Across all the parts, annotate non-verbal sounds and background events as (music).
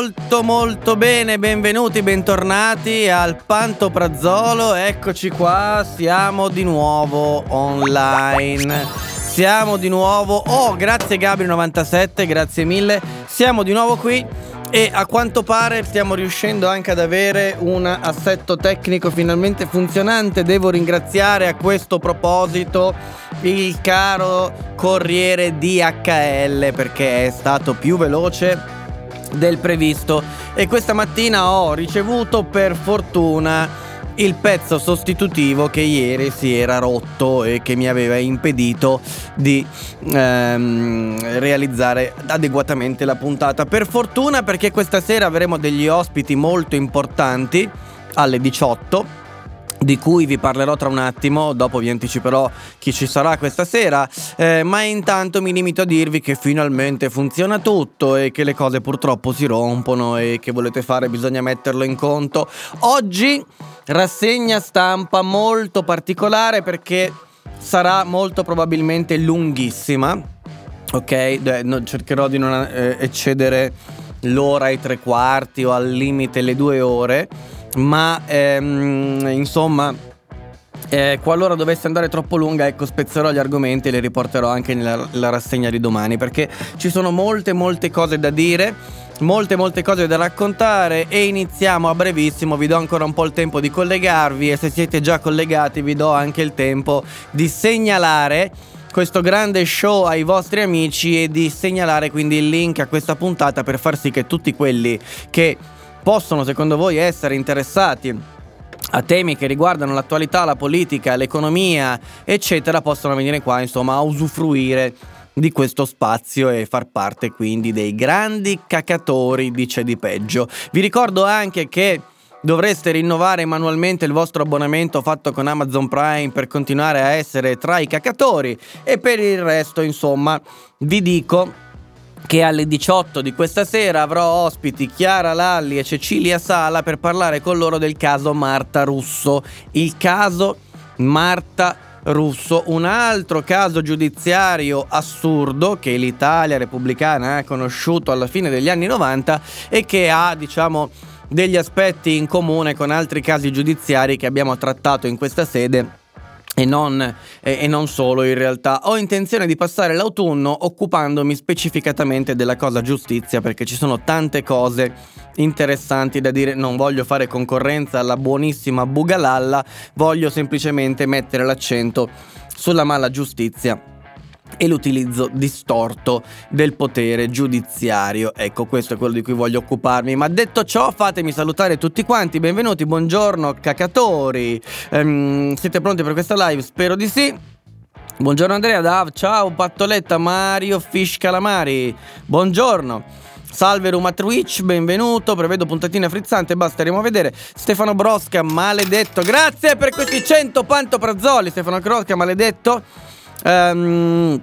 molto molto bene, benvenuti, bentornati al Pantoprazzolo, eccoci qua, siamo di nuovo online. Siamo di nuovo, oh grazie Gabri97, grazie mille, siamo di nuovo qui e a quanto pare stiamo riuscendo anche ad avere un assetto tecnico finalmente funzionante. Devo ringraziare a questo proposito il caro corriere DHL perché è stato più veloce del previsto e questa mattina ho ricevuto per fortuna il pezzo sostitutivo che ieri si era rotto e che mi aveva impedito di ehm, realizzare adeguatamente la puntata. Per fortuna perché questa sera avremo degli ospiti molto importanti alle 18 di cui vi parlerò tra un attimo, dopo vi anticiperò chi ci sarà questa sera, eh, ma intanto mi limito a dirvi che finalmente funziona tutto e che le cose purtroppo si rompono e che volete fare bisogna metterlo in conto. Oggi rassegna stampa molto particolare perché sarà molto probabilmente lunghissima, ok? Eh, no, cercherò di non eh, eccedere l'ora e tre quarti o al limite le due ore ma ehm, insomma eh, qualora dovesse andare troppo lunga, ecco, spezzerò gli argomenti e li riporterò anche nella, rassegna di domani, perché ci sono molte, molte cose da dire, molte, molte cose da raccontare e iniziamo a brevissimo, vi do ancora un po' il tempo di collegarvi e se siete già collegati vi do anche il tempo di segnalare questo grande show ai vostri amici e di segnalare quindi il link a questa puntata per far sì che tutti quelli che possono secondo voi essere interessati a temi che riguardano l'attualità, la politica, l'economia, eccetera, possano venire qua, insomma, a usufruire di questo spazio e far parte quindi dei grandi cacatori di C'è di peggio. Vi ricordo anche che dovreste rinnovare manualmente il vostro abbonamento fatto con Amazon Prime per continuare a essere tra i cacatori e per il resto, insomma, vi dico che alle 18 di questa sera avrò ospiti Chiara Lalli e Cecilia Sala per parlare con loro del caso Marta Russo. Il caso Marta Russo, un altro caso giudiziario assurdo che l'Italia repubblicana ha conosciuto alla fine degli anni 90 e che ha, diciamo, degli aspetti in comune con altri casi giudiziari che abbiamo trattato in questa sede e non, e, non, solo in realtà. Ho intenzione di passare l'autunno occupandomi specificatamente della cosa giustizia perché ci sono tante cose interessanti da dire. Non voglio fare concorrenza alla buonissima Bugalalla, voglio semplicemente mettere l'accento sulla mala giustizia e l'utilizzo distorto del potere giudiziario. Ecco, questo è quello di cui voglio occuparmi. Ma detto ciò, fatemi salutare tutti quanti. Benvenuti, buongiorno, cacatori. Ehm, siete pronti per questa live? Spero di sì. Buongiorno Andrea, Dav, ciao Pattoletta, Mario Fish Calamari. Buongiorno. Salve Ruma Twitch, benvenuto, prevedo puntatina frizzante, basta, staremo a vedere. Stefano Brosca, maledetto, grazie per questi 100 pantoprazzoli, Stefano Brosca, maledetto. Ehm...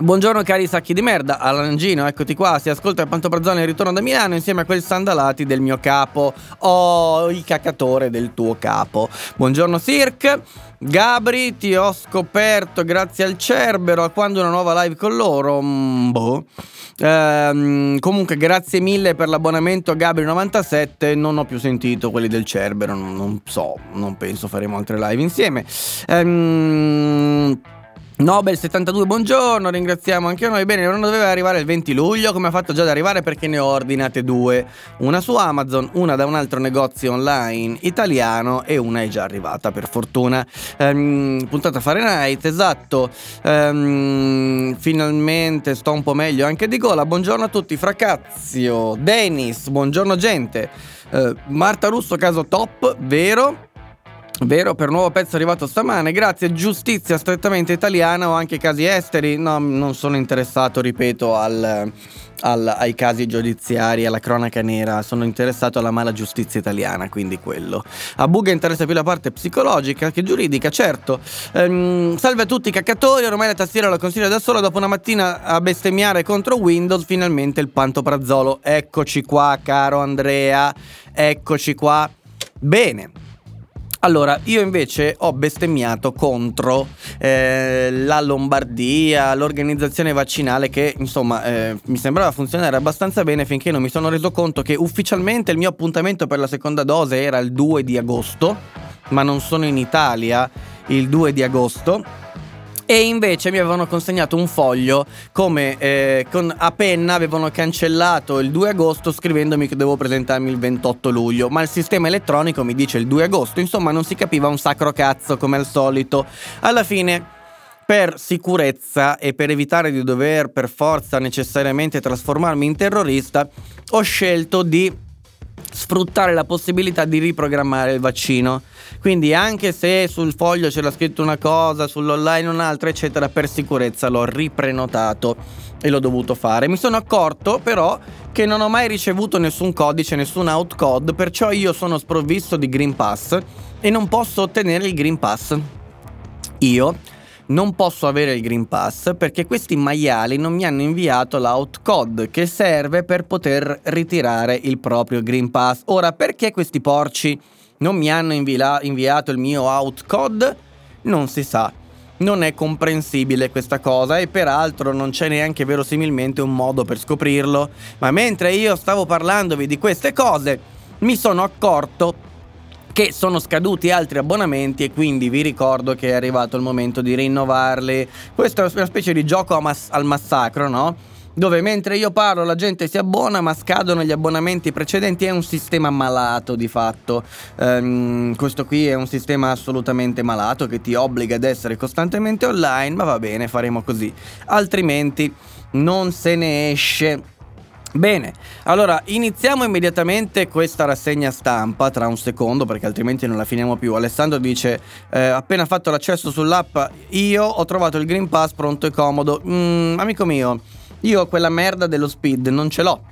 Buongiorno cari sacchi di merda, Alangino, eccoti qua, si ascolta il Pantoprazzone in ritorno da Milano insieme a quei sandalati del mio capo. Oh, il cacatore del tuo capo. Buongiorno Sirk, Gabri, ti ho scoperto grazie al Cerbero, a quando una nuova live con loro? Mm, boh. Ehm, comunque grazie mille per l'abbonamento Gabri97, non ho più sentito quelli del Cerbero, non, non so, non penso faremo altre live insieme. Ehm... Nobel 72, buongiorno, ringraziamo anche noi. Bene, non doveva arrivare il 20 luglio, come ha fatto già ad arrivare perché ne ho ordinate due. Una su Amazon, una da un altro negozio online italiano e una è già arrivata per fortuna. Ehm, puntata Fahrenheit, esatto. Ehm, finalmente sto un po' meglio anche di gola. Buongiorno a tutti, Fracazio, Dennis, buongiorno gente. Ehm, Marta Russo, caso top, vero? Vero, per nuovo pezzo arrivato stamane, grazie, giustizia strettamente italiana o anche casi esteri, no, non sono interessato, ripeto, al, al, ai casi giudiziari, alla cronaca nera, sono interessato alla mala giustizia italiana, quindi quello. A Buga interessa più la parte psicologica che giuridica, certo. Ehm, salve a tutti caccatori, ormai la tastiera la consiglio da sola, dopo una mattina a bestemmiare contro Windows, finalmente il pantoprazzolo. Eccoci qua, caro Andrea, eccoci qua. Bene. Allora, io invece ho bestemmiato contro eh, la Lombardia, l'organizzazione vaccinale che insomma eh, mi sembrava funzionare abbastanza bene finché non mi sono reso conto che ufficialmente il mio appuntamento per la seconda dose era il 2 di agosto, ma non sono in Italia il 2 di agosto e invece mi avevano consegnato un foglio come eh, con, a penna avevano cancellato il 2 agosto scrivendomi che dovevo presentarmi il 28 luglio, ma il sistema elettronico mi dice il 2 agosto, insomma non si capiva un sacro cazzo come al solito. Alla fine per sicurezza e per evitare di dover per forza necessariamente trasformarmi in terrorista, ho scelto di sfruttare la possibilità di riprogrammare il vaccino. Quindi anche se sul foglio c'era scritto una cosa, sull'online un'altra, eccetera, per sicurezza l'ho riprenotato e l'ho dovuto fare. Mi sono accorto però che non ho mai ricevuto nessun codice, nessun outcode, perciò io sono sprovvisto di Green Pass e non posso ottenere il Green Pass. Io non posso avere il Green Pass perché questi maiali non mi hanno inviato l'outcode che serve per poter ritirare il proprio Green Pass. Ora, perché questi porci non mi hanno invia- inviato il mio outcode? Non si sa. Non è comprensibile questa cosa e peraltro non c'è neanche verosimilmente un modo per scoprirlo. Ma mentre io stavo parlandovi di queste cose, mi sono accorto che sono scaduti altri abbonamenti e quindi vi ricordo che è arrivato il momento di rinnovarli. Questo è una specie di gioco mas- al massacro, no? Dove mentre io parlo la gente si abbona ma scadono gli abbonamenti precedenti, è un sistema malato di fatto. Um, questo qui è un sistema assolutamente malato che ti obbliga ad essere costantemente online, ma va bene, faremo così. Altrimenti non se ne esce. Bene, allora iniziamo immediatamente questa rassegna stampa tra un secondo perché altrimenti non la finiamo più. Alessandro dice, eh, appena fatto l'accesso sull'app, io ho trovato il Green Pass pronto e comodo. Mm, amico mio, io quella merda dello speed non ce l'ho.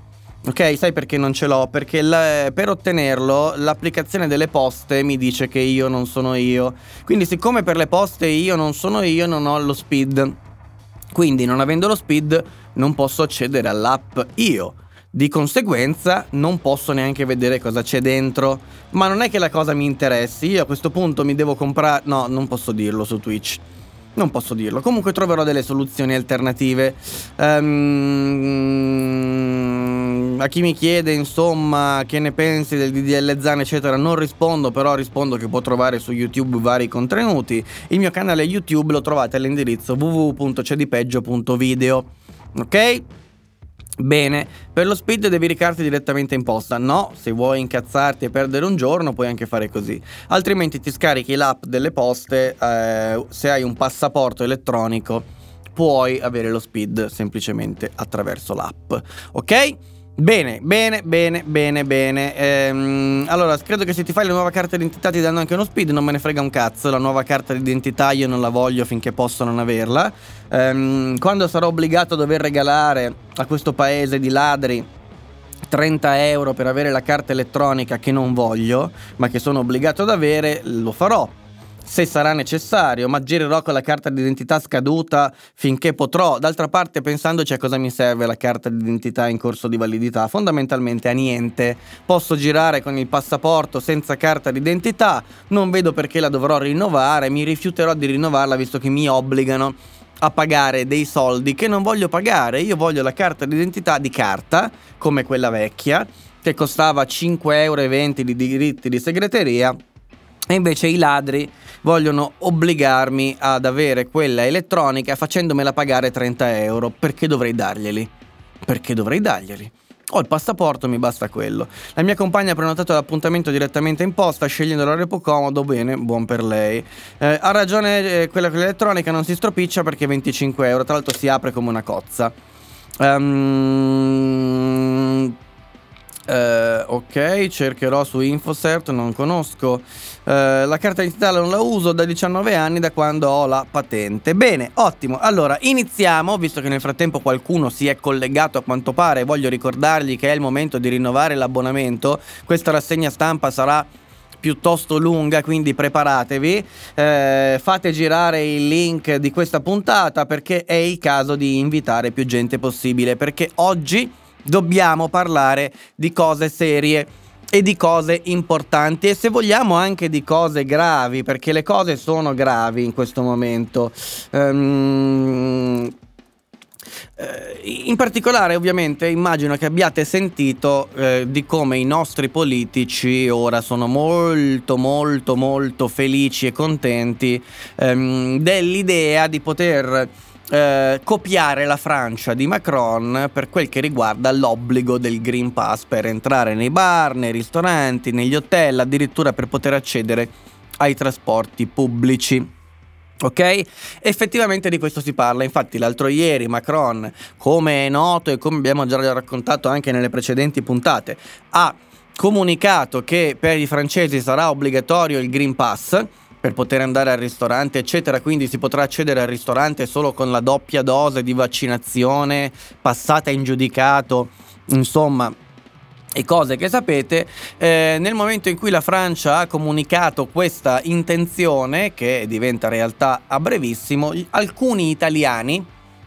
Ok, sai perché non ce l'ho? Perché la, per ottenerlo l'applicazione delle poste mi dice che io non sono io. Quindi siccome per le poste io non sono io, non ho lo speed. Quindi non avendo lo speed non posso accedere all'app io. Di conseguenza non posso neanche vedere cosa c'è dentro. Ma non è che la cosa mi interessi. Io a questo punto mi devo comprare... No, non posso dirlo su Twitch. Non posso dirlo. Comunque troverò delle soluzioni alternative. Um, a chi mi chiede, insomma, che ne pensi del DDL Zan, eccetera, non rispondo, però rispondo che può trovare su YouTube vari contenuti. Il mio canale YouTube lo trovate all'indirizzo www.cedipeggio.video. Ok? Bene, per lo speed devi ricarti direttamente in posta. No, se vuoi incazzarti e perdere un giorno puoi anche fare così. Altrimenti ti scarichi l'app delle poste, eh, se hai un passaporto elettronico puoi avere lo speed semplicemente attraverso l'app. Ok? Bene, bene, bene, bene, bene. Ehm, allora, credo che se ti fai la nuova carta d'identità ti danno anche uno speed, non me ne frega un cazzo. La nuova carta d'identità io non la voglio finché posso non averla. Ehm, quando sarò obbligato a dover regalare a questo paese di ladri 30 euro per avere la carta elettronica che non voglio, ma che sono obbligato ad avere, lo farò se sarà necessario, ma girerò con la carta d'identità scaduta finché potrò. D'altra parte, pensandoci a cosa mi serve la carta d'identità in corso di validità, fondamentalmente a niente. Posso girare con il passaporto senza carta d'identità, non vedo perché la dovrò rinnovare, mi rifiuterò di rinnovarla visto che mi obbligano a pagare dei soldi che non voglio pagare. Io voglio la carta d'identità di carta, come quella vecchia, che costava 5,20 euro di diritti di segreteria. E invece i ladri vogliono obbligarmi ad avere quella elettronica facendomela pagare 30 euro. Perché dovrei darglieli? Perché dovrei darglieli? Ho il passaporto, mi basta quello. La mia compagna ha prenotato l'appuntamento direttamente in posta, scegliendo l'orario più comodo, bene, buon per lei. Eh, ha ragione eh, quella, quella elettronica, non si stropiccia perché 25 euro, tra l'altro si apre come una cozza. Um, Eh, ok, cercherò su Infocert, non conosco. Eh, la carta digitale non la uso da 19 anni, da quando ho la patente. Bene, ottimo. Allora, iniziamo, visto che nel frattempo qualcuno si è collegato a quanto pare, voglio ricordargli che è il momento di rinnovare l'abbonamento. Questa rassegna stampa sarà piuttosto lunga, quindi preparatevi. Eh, fate girare il link di questa puntata perché è il caso di invitare più gente possibile. Perché oggi dobbiamo parlare di cose serie e di cose importanti e se vogliamo anche di cose gravi perché le cose sono gravi in questo momento. Um, in particolare, ovviamente, immagino che abbiate sentito eh, di come i nostri politici ora sono molto, molto, molto felici e contenti ehm, dell'idea di poter eh, copiare la Francia di Macron per quel che riguarda l'obbligo del Green Pass per entrare nei bar, nei ristoranti, negli hotel, addirittura per poter accedere ai trasporti pubblici. Ok? Effettivamente di questo si parla, infatti l'altro ieri Macron, come è noto e come abbiamo già raccontato anche nelle precedenti puntate, ha comunicato che per i francesi sarà obbligatorio il Green Pass per poter andare al ristorante, eccetera. Quindi si potrà accedere al ristorante solo con la doppia dose di vaccinazione passata in giudicato, insomma. E cose che sapete, eh, nel momento in cui la Francia ha comunicato questa intenzione, che diventa realtà a brevissimo, alcuni italiani,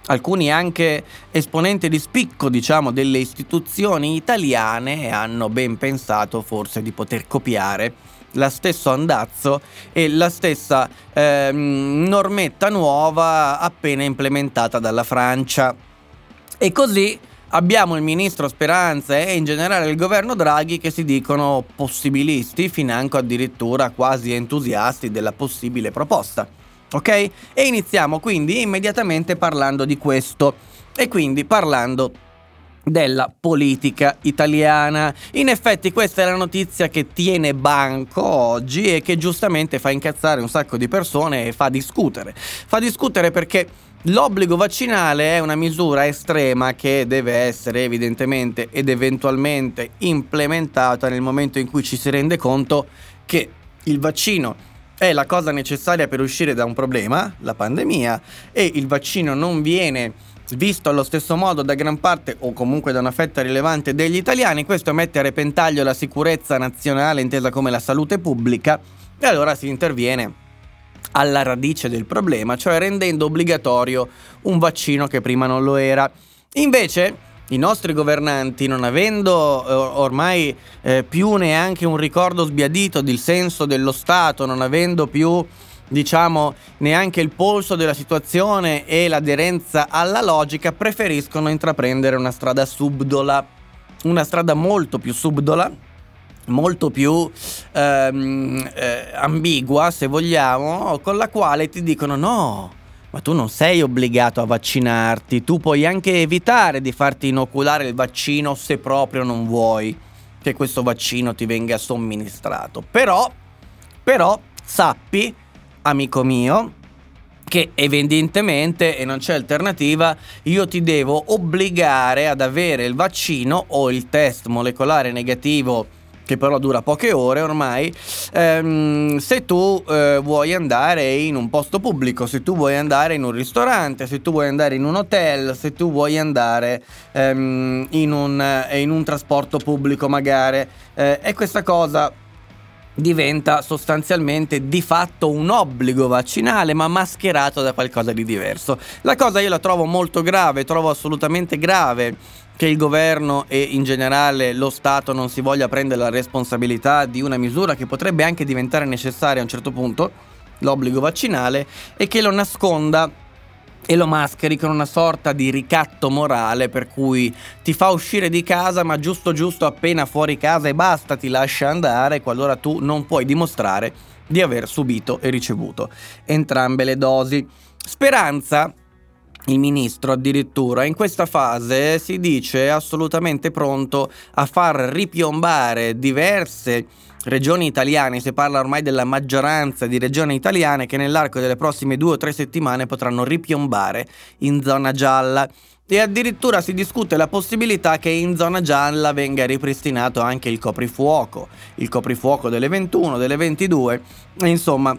alcuni anche esponenti di spicco, diciamo, delle istituzioni italiane hanno ben pensato forse di poter copiare la stesso andazzo e la stessa eh, normetta nuova appena implementata dalla Francia. E così abbiamo il ministro Speranza e in generale il governo Draghi che si dicono possibilisti, financo addirittura quasi entusiasti della possibile proposta. Ok? E iniziamo quindi immediatamente parlando di questo e quindi parlando della politica italiana. In effetti questa è la notizia che tiene banco oggi e che giustamente fa incazzare un sacco di persone e fa discutere. Fa discutere perché l'obbligo vaccinale è una misura estrema che deve essere evidentemente ed eventualmente implementata nel momento in cui ci si rende conto che il vaccino è la cosa necessaria per uscire da un problema, la pandemia, e il vaccino non viene visto allo stesso modo da gran parte o comunque da una fetta rilevante degli italiani, questo mette a repentaglio la sicurezza nazionale intesa come la salute pubblica e allora si interviene alla radice del problema, cioè rendendo obbligatorio un vaccino che prima non lo era. Invece i nostri governanti, non avendo eh, ormai eh, più neanche un ricordo sbiadito del senso dello Stato, non avendo più diciamo, neanche il polso della situazione e l'aderenza alla logica, preferiscono intraprendere una strada subdola, una strada molto più subdola, molto più ehm, eh, ambigua, se vogliamo, con la quale ti dicono no. Ma tu non sei obbligato a vaccinarti, tu puoi anche evitare di farti inoculare il vaccino se proprio non vuoi che questo vaccino ti venga somministrato. Però, però, sappi amico mio, che evidentemente, e non c'è alternativa, io ti devo obbligare ad avere il vaccino o il test molecolare negativo che però dura poche ore ormai, ehm, se tu eh, vuoi andare in un posto pubblico, se tu vuoi andare in un ristorante, se tu vuoi andare in un hotel, se tu vuoi andare ehm, in, un, in, un, trasporto pubblico magari. Eh, e questa cosa diventa sostanzialmente di fatto un obbligo vaccinale ma mascherato da qualcosa di diverso. La cosa io la trovo molto grave, trovo assolutamente grave che il governo e in generale lo Stato non si voglia prendere la responsabilità di una misura che potrebbe anche diventare necessaria a un certo punto, l'obbligo vaccinale, e che lo nasconda e lo mascheri con una sorta di ricatto morale per cui ti fa uscire di casa ma giusto giusto appena fuori casa e basta ti lascia andare qualora tu non puoi dimostrare di aver subito e ricevuto entrambe le dosi. Speranza il ministro addirittura. In questa fase si dice assolutamente pronto a far ripiombare diverse regioni italiane, si parla ormai della maggioranza di regioni italiane che nell'arco delle prossime due o tre settimane potranno ripiombare in zona gialla. e addirittura si discute la possibilità che in zona gialla venga ripristinato anche il coprifuoco, il coprifuoco delle 21, delle 22, insomma,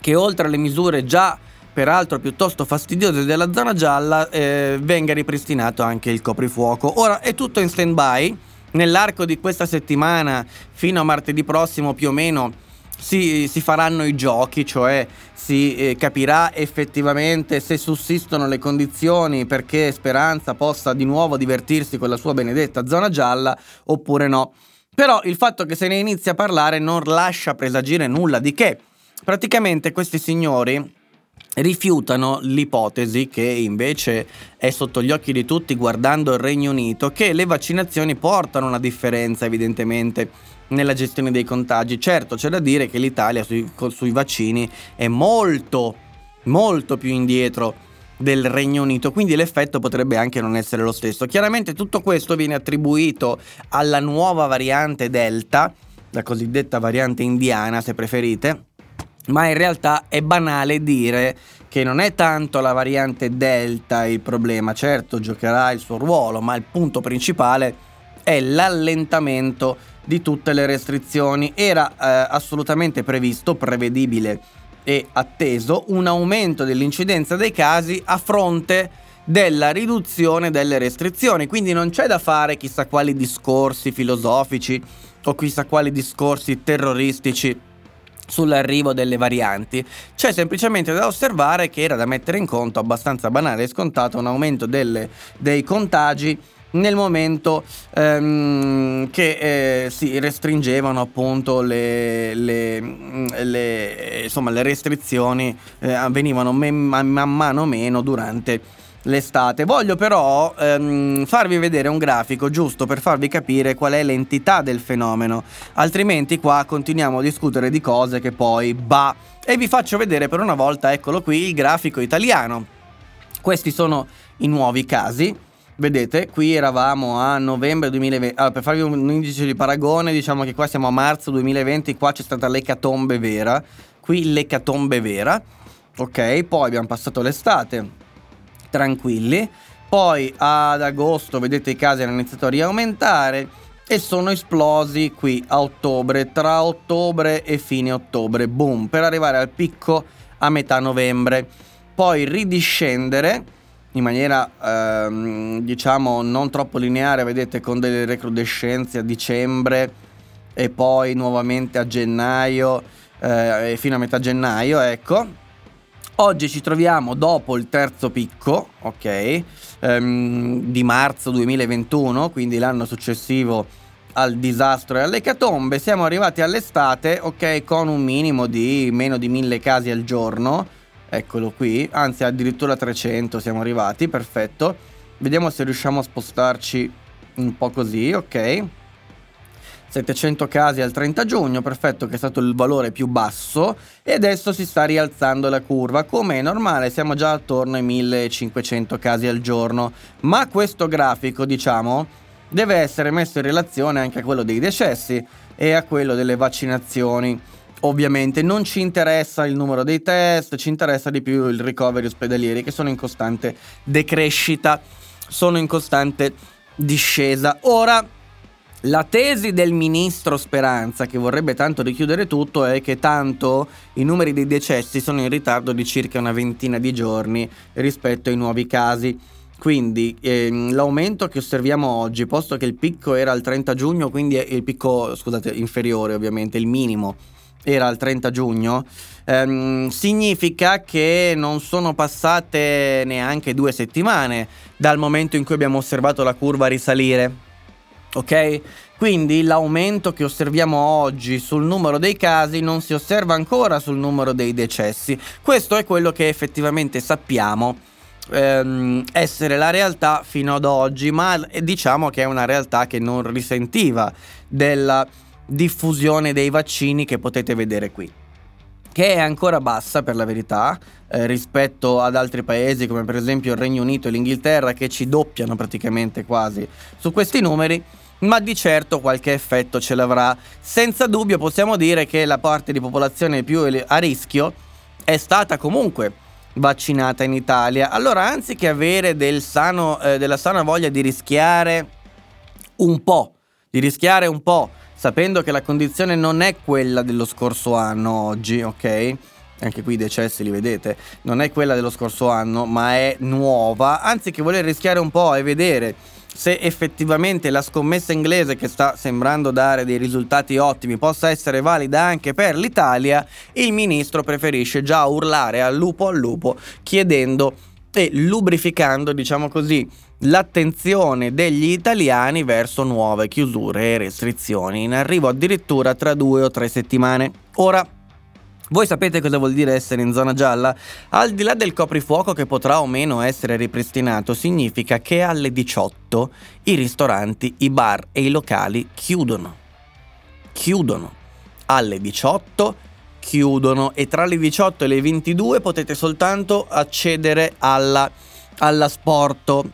che oltre alle misure già peraltro piuttosto fastidiose della zona gialla, eh, venga ripristinato anche il coprifuoco. Ora è tutto in stand-by, nell'arco di questa settimana fino a martedì prossimo più o meno si, si, faranno i giochi, cioè si eh, capirà effettivamente se sussistono le condizioni perché Speranza possa di nuovo divertirsi con la sua benedetta zona gialla oppure no. Però il fatto che se ne inizia a parlare non lascia presagire nulla di che. Praticamente questi signori rifiutano l'ipotesi che invece è sotto gli occhi di tutti guardando il Regno Unito che le vaccinazioni portano una differenza evidentemente nella gestione dei contagi. Certo, c'è da dire che l'Italia sui, sui vaccini è molto, molto più indietro del Regno Unito, quindi l'effetto potrebbe anche non essere lo stesso. Chiaramente tutto questo viene attribuito alla nuova variante Delta, la cosiddetta variante indiana se preferite, ma in realtà è banale dire che non è tanto la variante Delta il problema, certo giocherà il suo ruolo, ma il punto principale è l'allentamento di tutte le restrizioni. Era eh, assolutamente previsto, prevedibile e atteso un aumento dell'incidenza dei casi a fronte della riduzione delle restrizioni, quindi non c'è da fare chissà quali discorsi filosofici o chissà quali discorsi terroristici sull'arrivo delle varianti. C'è semplicemente da osservare che era da mettere in conto, abbastanza banale e scontato, un aumento delle, dei contagi nel momento ehm, che eh, si restringevano appunto le, le, mm, le, insomma, le restrizioni eh, avvenivano man mano meno durante l'estate. Voglio però ehm, farvi vedere un grafico giusto per farvi capire qual è l'entità del fenomeno, altrimenti qua continuiamo a discutere di cose che poi bah. E vi faccio vedere per una volta, eccolo qui, il grafico italiano. Questi sono i nuovi casi Vedete, qui eravamo a novembre 2020. Allora, per farvi un indice di paragone, diciamo che qua siamo a marzo 2020, qua c'è stata l'ecatombe vera. Qui l'ecatombe vera. Ok, poi abbiamo passato l'estate, tranquilli. Poi ad agosto, vedete, i casi hanno iniziato a riaumentare e sono esplosi qui a ottobre, tra ottobre e fine ottobre, boom, per arrivare al picco a metà novembre. Poi ridiscendere in maniera ehm, diciamo non troppo lineare, vedete con delle recrudescenze a dicembre e poi nuovamente a gennaio eh, fino a metà gennaio, ecco. Oggi ci troviamo dopo il terzo picco, ok, ehm, di marzo 2021, quindi l'anno successivo al disastro e alle catombe. Siamo arrivati all'estate, ok, con un minimo di meno di mille casi al giorno Eccolo qui, anzi addirittura 300 siamo arrivati, perfetto. Vediamo se riusciamo a spostarci un po' così, ok. 700 casi al 30 giugno, perfetto, che è stato il valore più basso e adesso si sta rialzando la curva. Come è normale, siamo già attorno ai 1500 casi al giorno, ma questo grafico, diciamo, deve essere messo in relazione anche a quello dei decessi e a quello delle vaccinazioni. Ovviamente non ci interessa il numero dei test, ci interessa di più il ricoveri ospedalieri che sono in costante decrescita, sono in costante discesa. Ora, la tesi del ministro Speranza, che vorrebbe tanto richiudere tutto, è che tanto i numeri dei decessi sono in ritardo di circa una ventina di giorni rispetto ai nuovi casi. Quindi ehm, l'aumento che osserviamo oggi, posto che il picco era al 30 giugno, quindi il picco, scusate, inferiore ovviamente, il minimo era il 30 giugno, ehm, significa che non sono passate neanche due settimane dal momento in cui abbiamo osservato la curva risalire. Ok? Quindi l'aumento che osserviamo oggi sul numero dei casi non si osserva ancora sul numero dei decessi. Questo è quello che effettivamente sappiamo ehm, essere la realtà fino ad oggi, ma diciamo che è una realtà che non risentiva della diffusione dei vaccini che potete vedere qui che è ancora bassa per la verità eh, rispetto ad altri paesi come per esempio il Regno Unito e l'Inghilterra che ci doppiano praticamente quasi su questi numeri, ma di certo qualche effetto ce l'avrà. Senza dubbio possiamo dire che la parte di popolazione più a rischio è stata comunque vaccinata in Italia. Allora, anziché avere del sano, eh, della sana voglia di rischiare un po', di rischiare un po', sapendo che la condizione non è quella dello scorso anno oggi, ok? Anche qui i decessi li vedete, non è quella dello scorso anno, ma è nuova. Anziché voler rischiare un po' e vedere se effettivamente la scommessa inglese che sta sembrando dare dei risultati ottimi possa essere valida anche per l'Italia, il ministro preferisce già urlare al lupo al lupo chiedendo e lubrificando, diciamo così, l'attenzione degli italiani verso nuove chiusure e restrizioni, in arrivo addirittura tra due o tre settimane. Ora, voi sapete cosa vuol dire essere in zona gialla? Al di là del coprifuoco che potrà o meno essere ripristinato, significa che alle 18 i ristoranti, i bar e i locali chiudono. Chiudono. Alle 18 chiudono e tra le 18 e le 22 potete soltanto accedere alla, all'asporto.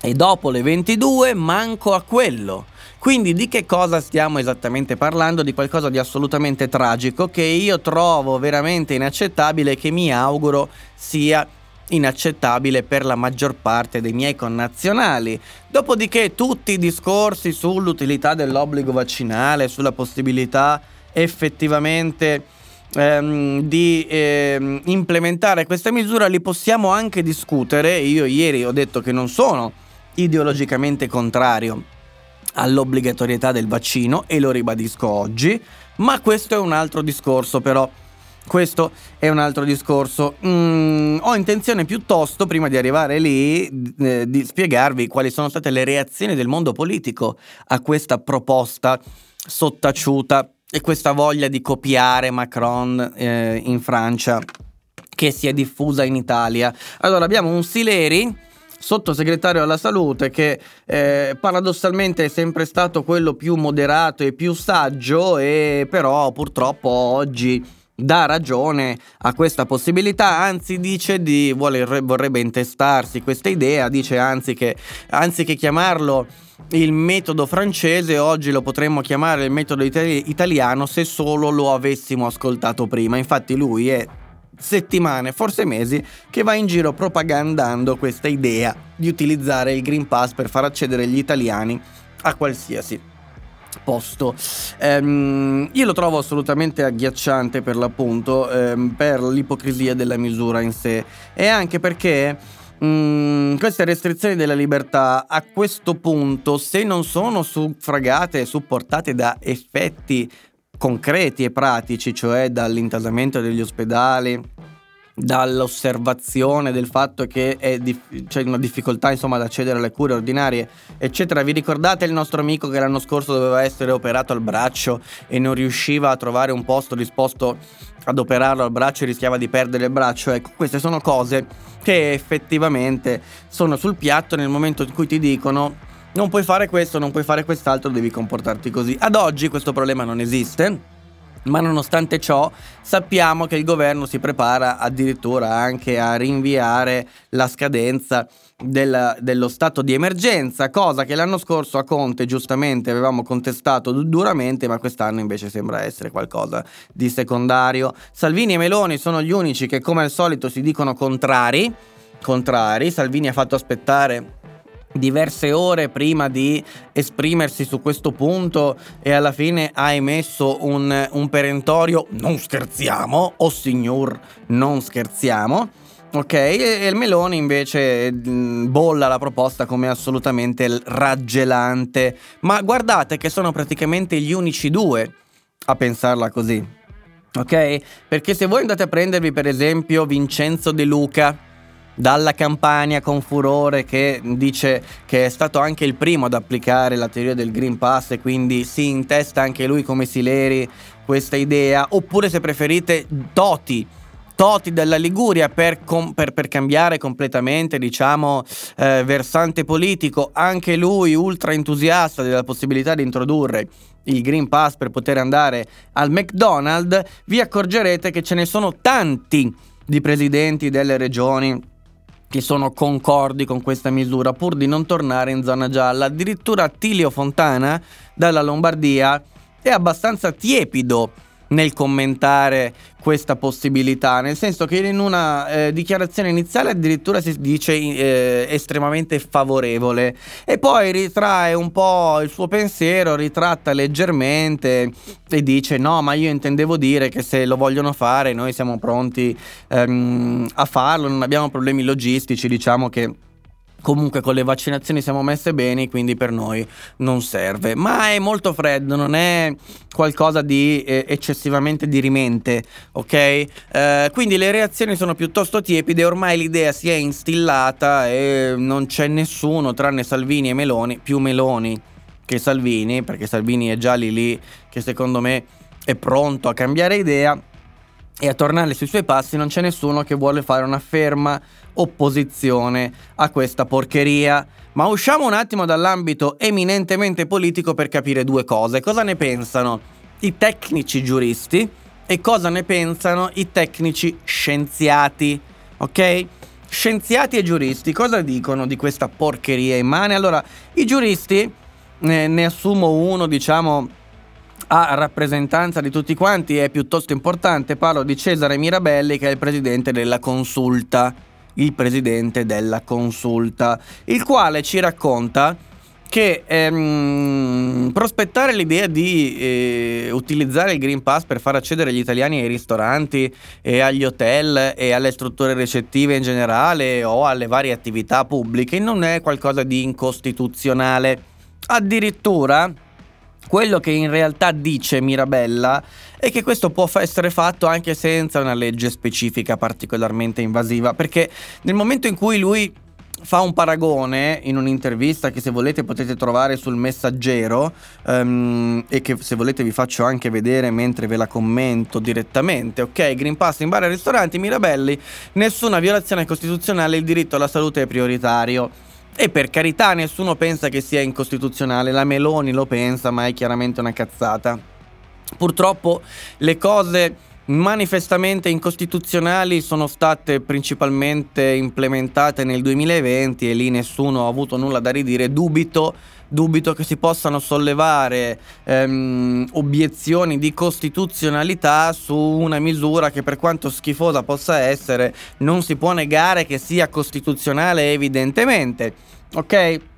E dopo le 22 manco a quello. Quindi di che cosa stiamo esattamente parlando? Di qualcosa di assolutamente tragico che io trovo veramente inaccettabile e che mi auguro sia inaccettabile per la maggior parte dei miei connazionali. Dopodiché tutti i discorsi sull'utilità dell'obbligo vaccinale, sulla possibilità effettivamente ehm, di ehm, implementare questa misura li possiamo anche discutere. Io ieri ho detto che non sono ideologicamente contrario all'obbligatorietà del vaccino e lo ribadisco oggi, ma questo è un altro discorso però. Questo è un altro discorso. Mm, ho intenzione piuttosto, prima di arrivare lì, eh, di spiegarvi quali sono state le reazioni del mondo politico a questa proposta sottaciuta e questa voglia di copiare Macron eh, in Francia che si è diffusa in Italia. Allora abbiamo un Sileri sottosegretario alla salute che eh, paradossalmente è sempre stato quello più moderato e più saggio e però purtroppo oggi dà ragione a questa possibilità, anzi dice di vuole, vorrebbe intestarsi questa idea, dice anzi che anziché chiamarlo il metodo francese, oggi lo potremmo chiamare il metodo itali- italiano se solo lo avessimo ascoltato prima. Infatti lui è settimane, forse mesi, che va in giro propagandando questa idea di utilizzare il Green Pass per far accedere gli italiani a qualsiasi posto. Um, io lo trovo assolutamente agghiacciante per l'appunto, um, per l'ipocrisia della misura in sé e anche perché um, queste restrizioni della libertà a questo punto, se non sono suffragate e supportate da effetti concreti e pratici, cioè dall'intasamento degli ospedali, dall'osservazione del fatto che dif- c'è una difficoltà insomma ad accedere alle cure ordinarie eccetera. Vi ricordate il nostro amico che l'anno scorso doveva essere operato al braccio e non riusciva a trovare un posto disposto ad operarlo al braccio e rischiava di perdere il braccio? Ecco queste sono cose che effettivamente sono sul piatto nel momento in cui ti dicono non puoi fare questo, non puoi fare quest'altro, devi comportarti così. Ad oggi questo problema non esiste. Ma nonostante ciò sappiamo che il governo si prepara addirittura anche a rinviare la scadenza del, dello stato di emergenza, cosa che l'anno scorso a Conte giustamente avevamo contestato duramente, ma quest'anno invece sembra essere qualcosa di secondario. Salvini e Meloni sono gli unici che come al solito si dicono contrari. Contrari, Salvini ha fatto aspettare diverse ore prima di esprimersi su questo punto e alla fine ha emesso un, un perentorio non scherziamo, oh signor non scherziamo. Ok, e il Meloni invece mm, bolla la proposta come assolutamente raggelante. Ma guardate che sono praticamente gli unici due a pensarla così. Ok? Perché se voi andate a prendervi per esempio Vincenzo De Luca, dalla Campania con furore che dice che è stato anche il primo ad applicare la teoria del Green Pass e quindi si intesta anche lui come Sileri questa idea, oppure se preferite Toti. Toti della Liguria per, com- per, per cambiare completamente, diciamo, eh, versante politico, anche lui ultra entusiasta della possibilità di introdurre il Green Pass per poter andare al McDonald's, vi accorgerete che ce ne sono tanti di presidenti delle regioni che sono concordi con questa misura pur di non tornare in zona gialla. Addirittura Attilio Fontana dalla Lombardia è abbastanza tiepido nel commentare questa possibilità, nel senso che in una eh, dichiarazione iniziale addirittura si dice eh, estremamente favorevole e poi ritrae un po' il suo pensiero, ritratta leggermente e dice no, ma io intendevo dire che se lo vogliono fare noi siamo pronti ehm, a farlo, non abbiamo problemi logistici, diciamo che Comunque con le vaccinazioni siamo messe bene, quindi per noi non serve. Ma è molto freddo, non è qualcosa di eh, eccessivamente dirimente, ok? Eh, quindi le reazioni sono piuttosto tiepide, ormai l'idea si è instillata e non c'è nessuno tranne Salvini e Meloni, più Meloni che Salvini, perché Salvini è già lì lì che secondo me è pronto a cambiare idea e a tornare sui suoi passi, non c'è nessuno che vuole fare una ferma opposizione a questa porcheria. Ma usciamo un attimo dall'ambito eminentemente politico per capire due cose. Cosa ne pensano i tecnici giuristi e cosa ne pensano i tecnici scienziati, ok? Scienziati e giuristi cosa dicono di questa porcheria immane? Allora, i giuristi, eh, ne assumo uno, diciamo, a rappresentanza di tutti quanti, è piuttosto importante, parlo di Cesare Mirabelli che è il presidente della consulta il presidente della consulta, il quale ci racconta che ehm, prospettare l'idea di eh, utilizzare il Green Pass per far accedere gli italiani ai ristoranti e agli hotel e alle strutture ricettive in generale o alle varie attività pubbliche non è qualcosa di incostituzionale. Addirittura quello che in realtà dice Mirabella è che questo può essere fatto anche senza una legge specifica particolarmente invasiva, perché nel momento in cui lui fa un paragone in un'intervista che se volete potete trovare sul messaggero um, e che se volete vi faccio anche vedere mentre ve la commento direttamente. Ok, Green Pass in bar e ristoranti, Mirabelli, nessuna violazione costituzionale, il diritto alla salute è prioritario. E per carità nessuno pensa che sia incostituzionale, la Meloni lo pensa, ma è chiaramente una cazzata. Purtroppo le cose manifestamente incostituzionali sono state principalmente implementate nel 2020 e lì nessuno ha avuto nulla da ridire. Dubito, dubito che si possano sollevare ehm, obiezioni di costituzionalità su una misura che per quanto schifosa possa essere non si può negare che sia costituzionale evidentemente. Ok?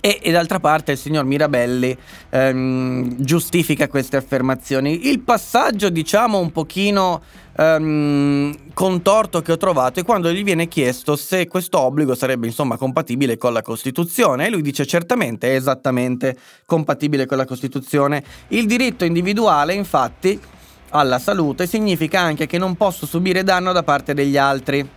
E, e, d'altra parte il signor Mirabelli ehm, giustifica queste affermazioni. Il passaggio, diciamo, un pochino ehm, contorto che ho trovato è quando gli viene chiesto se questo obbligo sarebbe, insomma, compatibile con la Costituzione. E lui dice certamente, è esattamente compatibile con la Costituzione. Il diritto individuale, infatti, alla salute significa anche che non posso subire danno da parte degli altri.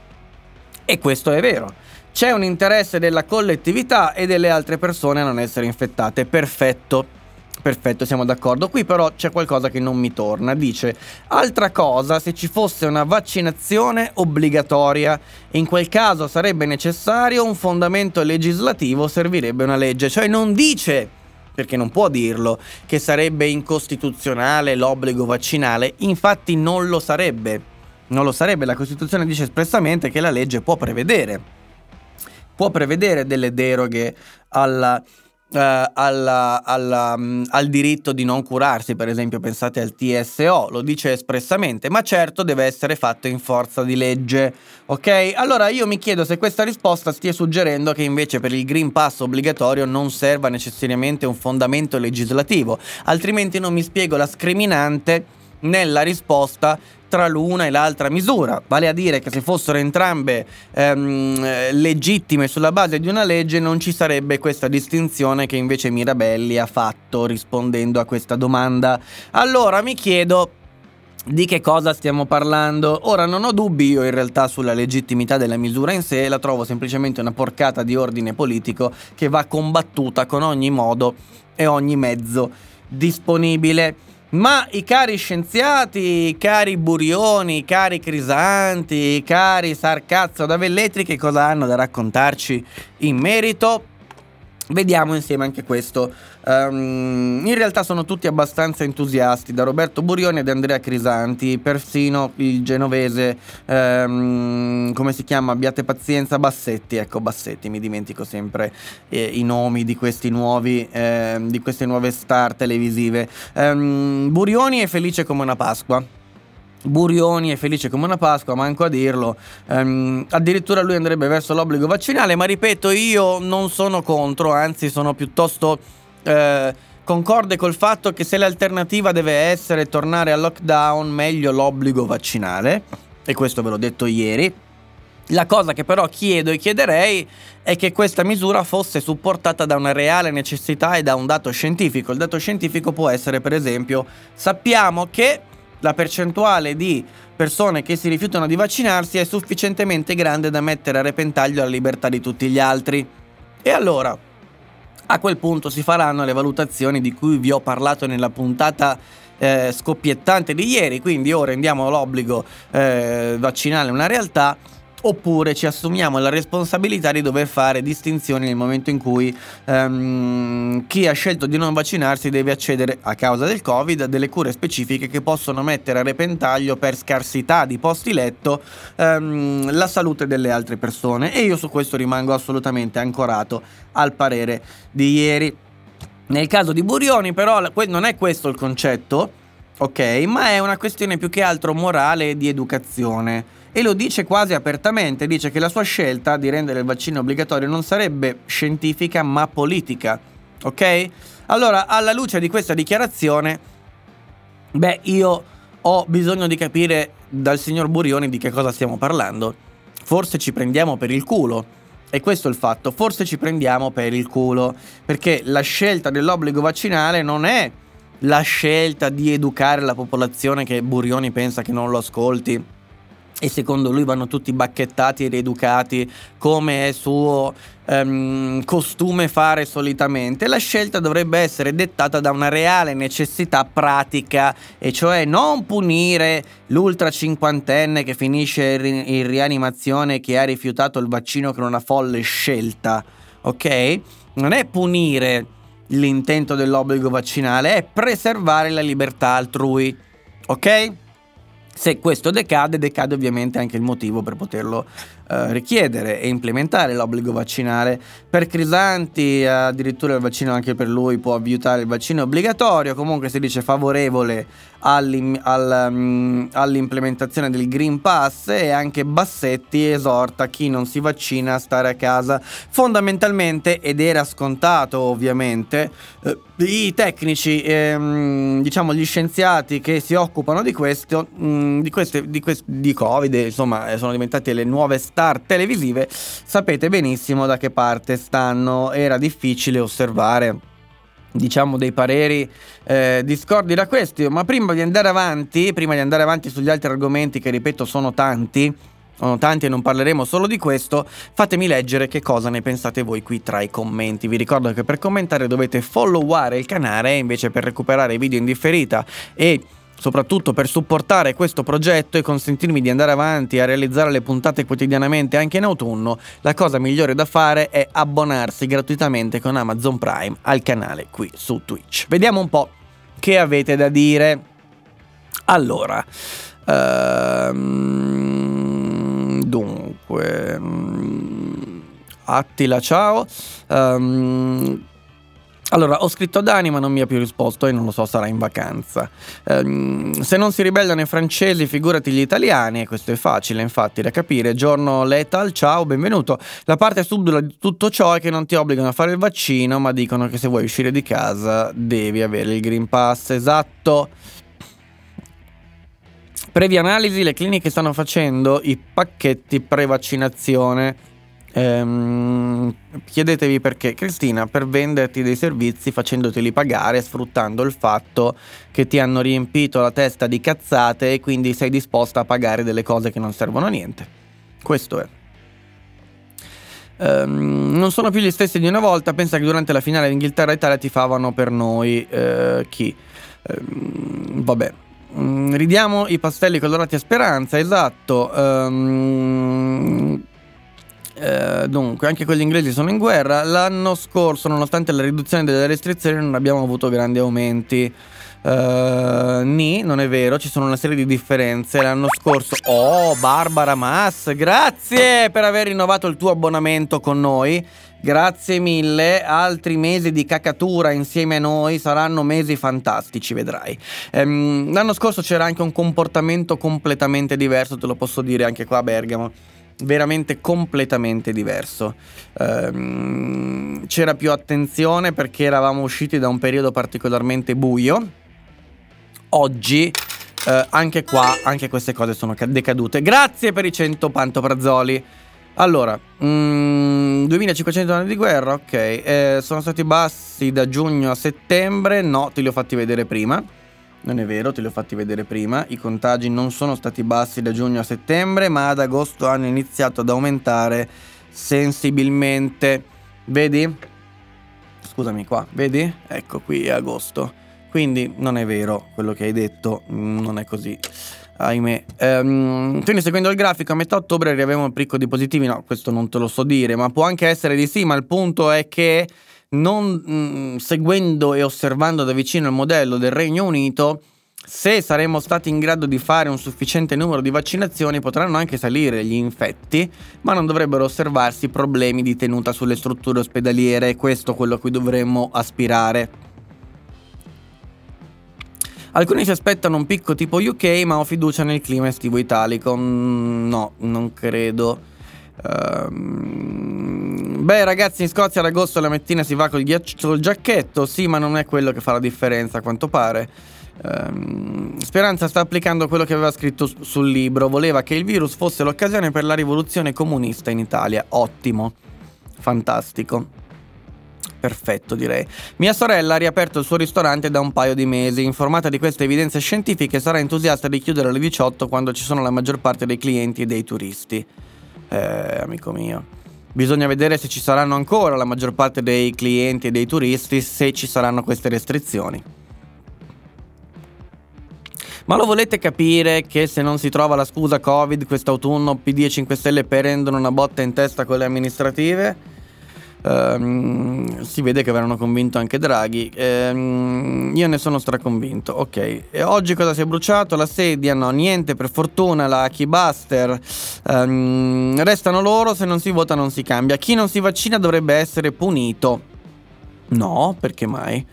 E questo è vero. C'è un interesse della collettività e delle altre persone a non essere infettate. Perfetto. Perfetto, siamo d'accordo. Qui però c'è qualcosa che non mi torna. Dice, altra cosa, se ci fosse una vaccinazione obbligatoria, in quel caso sarebbe necessario un fondamento legislativo, servirebbe una legge. Cioè non dice, perché non può dirlo, che sarebbe incostituzionale l'obbligo vaccinale, infatti non lo sarebbe. Non lo sarebbe, la Costituzione dice espressamente che la legge può prevedere può prevedere delle deroghe alla, uh, alla, alla, um, al diritto di non curarsi, per esempio pensate al TSO, lo dice espressamente, ma certo deve essere fatto in forza di legge, ok? Allora io mi chiedo se questa risposta stia suggerendo che invece per il Green Pass obbligatorio non serva necessariamente un fondamento legislativo, altrimenti non mi spiego la scriminante nella risposta tra l'una e l'altra misura, vale a dire che se fossero entrambe ehm, legittime sulla base di una legge non ci sarebbe questa distinzione che invece Mirabelli ha fatto rispondendo a questa domanda. Allora mi chiedo di che cosa stiamo parlando? Ora non ho dubbi io in realtà sulla legittimità della misura in sé, la trovo semplicemente una porcata di ordine politico che va combattuta con ogni modo e ogni mezzo disponibile. Ma i cari scienziati, i cari Burioni, i cari Crisanti, i cari Sarcazzo da Velletri che cosa hanno da raccontarci in merito? Vediamo insieme anche questo. Um, in realtà sono tutti abbastanza entusiasti, da Roberto Burioni ad Andrea Crisanti, persino il genovese, um, come si chiama? Abbiate pazienza, Bassetti. Ecco, Bassetti, mi dimentico sempre eh, i nomi di nuovi, eh, di queste nuove star televisive. Um, Burioni è felice come una Pasqua Burioni è felice come una Pasqua, manco a dirlo. Um, addirittura lui andrebbe verso l'obbligo vaccinale, ma ripeto, io non sono contro, anzi sono piuttosto eh, concorde col fatto che se l'alternativa deve essere tornare al lockdown, meglio l'obbligo vaccinale, e questo ve l'ho detto ieri. La cosa che però chiedo e chiederei è che questa misura fosse supportata da una reale necessità e da un dato scientifico. Il dato scientifico può essere, per esempio, sappiamo che la percentuale di persone che si rifiutano di vaccinarsi è sufficientemente grande da mettere a repentaglio la libertà di tutti gli altri. E allora, a quel punto si faranno le valutazioni di cui vi ho parlato nella puntata eh, scoppiettante di ieri, quindi ora rendiamo l'obbligo eh, vaccinale una realtà oppure ci assumiamo la responsabilità di dover fare distinzioni nel momento in cui um, chi ha scelto di non vaccinarsi deve accedere a causa del Covid a delle cure specifiche che possono mettere a repentaglio per scarsità di posti letto um, la salute delle altre persone. E io su questo rimango assolutamente ancorato al parere di ieri. Nel caso di Burioni però non è questo il concetto, ok, ma è una questione più che altro morale e di educazione e lo dice quasi apertamente, dice che la sua scelta di rendere il vaccino obbligatorio non sarebbe scientifica ma politica. Ok? Allora, alla luce di questa dichiarazione, beh, io ho bisogno di capire dal signor Burioni di che cosa stiamo parlando. Forse ci prendiamo per il culo. E questo è il fatto, forse ci prendiamo per il culo, perché la scelta dell'obbligo vaccinale non è la scelta di educare la popolazione che Burioni pensa che non lo ascolti e secondo lui vanno tutti bacchettati e rieducati come è suo um, costume fare solitamente. La scelta dovrebbe essere dettata da una reale necessità pratica, e cioè non punire l'ultra cinquantenne che finisce in rianimazione che ha rifiutato il vaccino con una folle scelta, ok? Non è punire l'intento dell'obbligo vaccinale, è preservare la libertà altrui, ok? Se questo decade, decade ovviamente anche il motivo per poterlo eh, richiedere e implementare l'obbligo vaccinale. Per Crisanti addirittura il vaccino anche per lui può aiutare il vaccino obbligatorio, comunque si dice favorevole all'im- all, um, all'implementazione del Green Pass e anche Bassetti esorta chi non si vaccina a stare a casa. Fondamentalmente, ed era scontato ovviamente, eh, i tecnici, ehm, diciamo gli scienziati che si occupano di questo, mh, mm, di, queste, di, quest- di Covid, insomma sono diventate le nuove star televisive, sapete benissimo da che parte stanno. Era difficile osservare diciamo dei pareri eh, discordi da questi ma prima di andare avanti prima di andare avanti sugli altri argomenti che ripeto sono tanti sono tanti e non parleremo solo di questo, fatemi leggere che cosa ne pensate voi qui tra i commenti. Vi ricordo che per commentare dovete followare il canale invece per recuperare i video in differita e soprattutto per supportare questo progetto e consentirmi di andare avanti a realizzare le puntate quotidianamente anche in autunno, la cosa migliore da fare è abbonarsi gratuitamente con Amazon Prime al canale qui su Twitch. Vediamo un po' che avete da dire. Allora, um, dunque, um, Attila, ciao. Um, allora, ho scritto a Dani ma non mi ha più risposto e non lo so, sarà in vacanza. Ehm, se non si ribellano i francesi, figurati gli italiani, e questo è facile infatti da capire. Giorno Lethal, ciao, benvenuto. La parte subdola di tutto ciò è che non ti obbligano a fare il vaccino, ma dicono che se vuoi uscire di casa devi avere il Green Pass, esatto. Previa analisi, le cliniche stanno facendo i pacchetti pre-vaccinazione Ehm, chiedetevi perché Cristina per venderti dei servizi facendoteli pagare sfruttando il fatto che ti hanno riempito la testa di cazzate e quindi sei disposta a pagare delle cose che non servono a niente. Questo è. Um, non sono più gli stessi di una volta. Pensa che durante la finale di Inghilterra-Italia ti favano per noi. Uh, chi? Um, vabbè. Um, ridiamo i pastelli colorati a speranza, esatto. Um, Eh, dunque, anche gli inglesi sono in guerra. L'anno scorso, nonostante la riduzione delle restrizioni, non abbiamo avuto grandi aumenti. Uh, ni, non è vero, ci sono una serie di differenze. L'anno scorso, oh, Barbara Mass, grazie per aver rinnovato il tuo abbonamento con noi. Grazie mille, altri mesi di cacatura insieme a noi saranno mesi fantastici, vedrai. Ehm, l'anno scorso c'era anche un comportamento completamente diverso, te lo posso dire anche qua a Bergamo veramente completamente diverso. Ehm, c'era più attenzione perché eravamo usciti da un periodo particolarmente buio. Oggi eh, anche qua, anche queste cose sono decadute. Grazie per i 100 pantoprazzoli. Allora, mm, 2500 anni di guerra, ok. Eh, sono stati bassi da giugno a settembre. No, te li ho fatti vedere prima. Non è vero, te li ho fatti vedere prima. I contagi non sono stati bassi da giugno a settembre, ma ad agosto hanno iniziato ad aumentare sensibilmente. Vedi? Scusami qua, vedi? Ecco qui è agosto. Quindi non è vero quello che hai detto, mm, non è così. Ahimè. Ehm, quindi seguendo il grafico a metà ottobre arriviamo al picco di positivi. No, questo non te lo so dire, ma può anche essere di sì, ma il punto è che non mh, mm, seguendo e osservando da vicino il modello del Regno Unito, se saremo stati in grado di fare un sufficiente numero di vaccinazioni potranno anche salire gli infetti, ma non dovrebbero osservarsi problemi di tenuta sulle strutture ospedaliere, questo è quello a cui dovremmo aspirare. Alcuni si aspettano un picco tipo UK, ma ho fiducia nel clima estivo italico. Mm, no, non credo. Um, beh, ragazzi, in Scozia ad agosto la mattina si va col, ghiaccio, col giacchetto. Sì, ma non è quello che fa la differenza, a quanto pare. Um, Speranza sta applicando quello che aveva scritto sul libro. Voleva che il virus fosse l'occasione per la rivoluzione comunista in Italia. Ottimo, fantastico. Perfetto, direi. Mia sorella ha riaperto il suo ristorante da un paio di mesi. Informata di queste evidenze scientifiche, sarà entusiasta di chiudere alle 18 quando ci sono la maggior parte dei clienti e dei turisti eh, amico mio. Bisogna vedere se ci saranno ancora la maggior parte dei clienti e dei turisti, se ci saranno queste restrizioni. Ma lo volete capire che se non si trova la scusa Covid quest'autunno PD e 5 Stelle prendono una botta in testa con le amministrative? Um, si vede che avranno convinto anche Draghi. Um, io ne sono straconvinto. Ok, e oggi cosa si è bruciato? La sedia? No, niente. Per fortuna la Keybuster. Um, restano loro. Se non si vota, non si cambia. Chi non si vaccina dovrebbe essere punito. No, perché mai?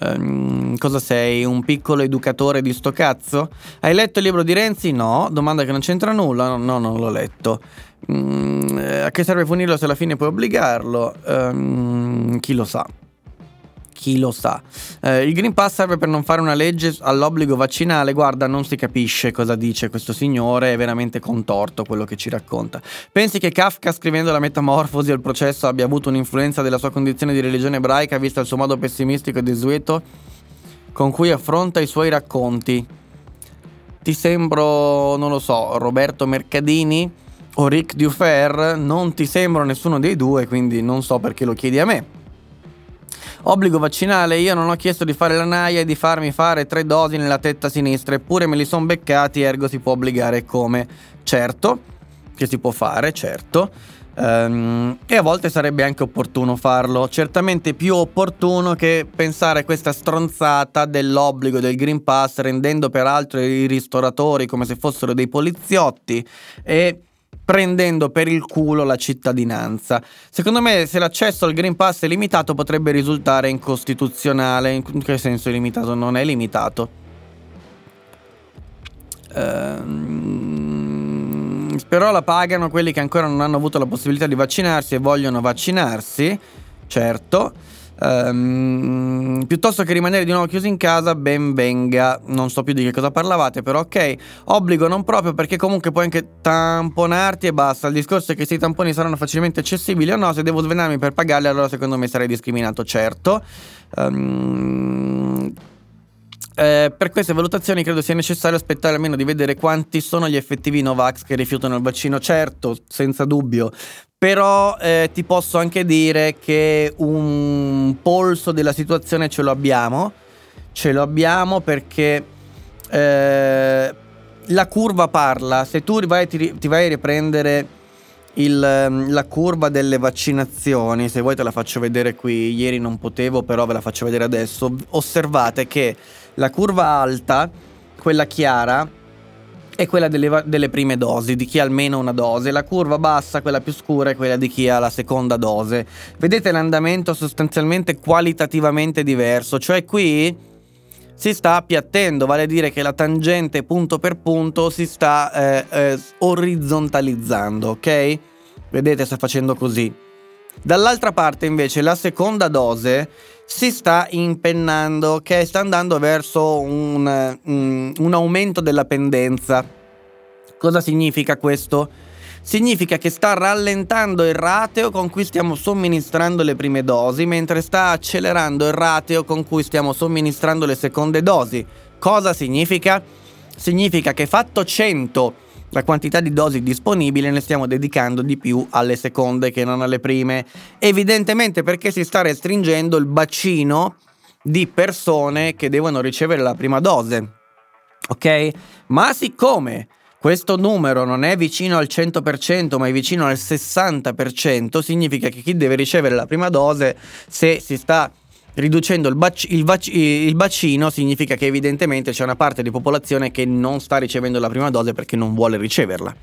Um, cosa sei? Un piccolo educatore di sto cazzo? Hai letto il libro di Renzi? No. Domanda che non c'entra nulla? No, no non l'ho letto. Mm, a che serve punirlo se alla fine puoi obbligarlo? Um, chi lo sa? Chi lo sa? Eh, il Green Pass serve per non fare una legge all'obbligo vaccinale. Guarda, non si capisce cosa dice questo signore, è veramente contorto quello che ci racconta. Pensi che Kafka, scrivendo la metamorfosi al processo, abbia avuto un'influenza della sua condizione di religione ebraica, vista il suo modo pessimistico e desueto con cui affronta i suoi racconti? Ti sembro, non lo so, Roberto Mercadini? O Rick Dufer non ti sembra nessuno dei due, quindi non so perché lo chiedi a me. Obbligo vaccinale, io non ho chiesto di fare la naia e di farmi fare tre dosi nella tetta sinistra, eppure me li sono beccati, ergo si può obbligare come? Certo, che si può fare, certo. Um, e a volte sarebbe anche opportuno farlo, certamente più opportuno che pensare a questa stronzata dell'obbligo del Green Pass, rendendo peraltro i ristoratori come se fossero dei poliziotti e prendendo per il culo la cittadinanza. Secondo me se l'accesso al Green Pass è limitato potrebbe risultare incostituzionale. In che senso è limitato? Non è limitato. Ehm, però la pagano quelli che ancora non hanno avuto la possibilità di vaccinarsi e vogliono vaccinarsi, certo. Um, piuttosto che rimanere di nuovo chiusi in casa, ben venga. Non so più di che cosa parlavate, però ok. Obbligo non proprio perché comunque puoi anche tamponarti e basta. Il discorso è che se i tamponi saranno facilmente accessibili o no, se devo svenarmi per pagarli, allora secondo me sarei discriminato, certo. Um, eh, per queste valutazioni credo sia necessario aspettare almeno di vedere quanti sono gli effettivi Novax che rifiutano il vaccino. Certo, senza dubbio, però eh, ti posso anche dire che un polso della situazione ce lo abbiamo. Ce lo abbiamo perché eh, la curva parla. Se tu vai, ti, ti vai a riprendere il, ehm, la curva delle vaccinazioni, se vuoi te la faccio vedere qui, ieri non potevo, però ve la faccio vedere adesso. Osservate che la curva alta, quella chiara, è quella delle, delle, prime dosi, di chi ha almeno una dose. La curva bassa, quella più scura, è quella di chi ha la seconda dose. Vedete l'andamento sostanzialmente qualitativamente diverso, cioè qui si sta appiattendo, vale a dire che la tangente punto per punto si sta eh, eh, orizzontalizzando, ok? Vedete, sta facendo così. Dall'altra parte invece la seconda dose si sta impennando, che sta andando verso un, un, un aumento della pendenza. Cosa significa questo? significa che sta rallentando il rateo con cui stiamo somministrando le prime dosi, mentre sta accelerando il rateo con cui stiamo somministrando le seconde dosi. Cosa significa? Significa che fatto 100 la quantità di dosi disponibili ne stiamo dedicando di più alle seconde che non alle prime. Evidentemente perché si sta restringendo il bacino di persone che devono ricevere la prima dose. Ok? Ma siccome questo numero non è vicino al 100% ma è vicino al 60%, significa che chi deve ricevere la prima dose, se si sta riducendo il, bac- il, bac- il, bacino, significa che evidentemente c'è una parte di popolazione che non sta ricevendo la prima dose perché non vuole riceverla.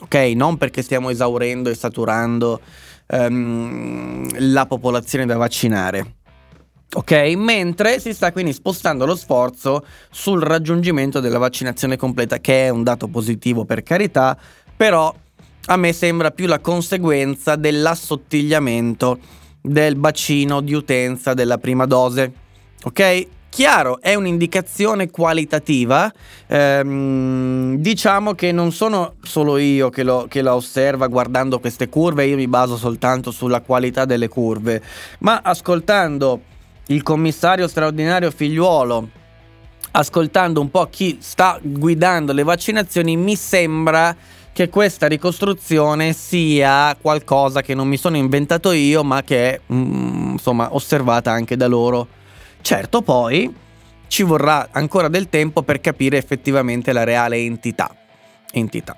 Ok? Non perché stiamo esaurendo e saturando um, la popolazione da vaccinare. Ok, mentre si sta quindi spostando lo sforzo sul raggiungimento della vaccinazione completa, che è un dato positivo per carità, però a me sembra più la conseguenza dell'assottigliamento del bacino di utenza della prima dose. Ok? Chiaro, è un'indicazione qualitativa, ehm, diciamo che non sono solo io che, lo, che la osserva guardando queste curve, io mi baso soltanto sulla qualità delle curve, ma ascoltando il commissario straordinario figliuolo, ascoltando un po' chi sta guidando le vaccinazioni, mi sembra che questa ricostruzione sia qualcosa che non mi sono inventato io, ma che è mm, insomma osservata anche da loro. Certo, poi ci vorrà ancora del tempo per capire effettivamente la reale entità. entità.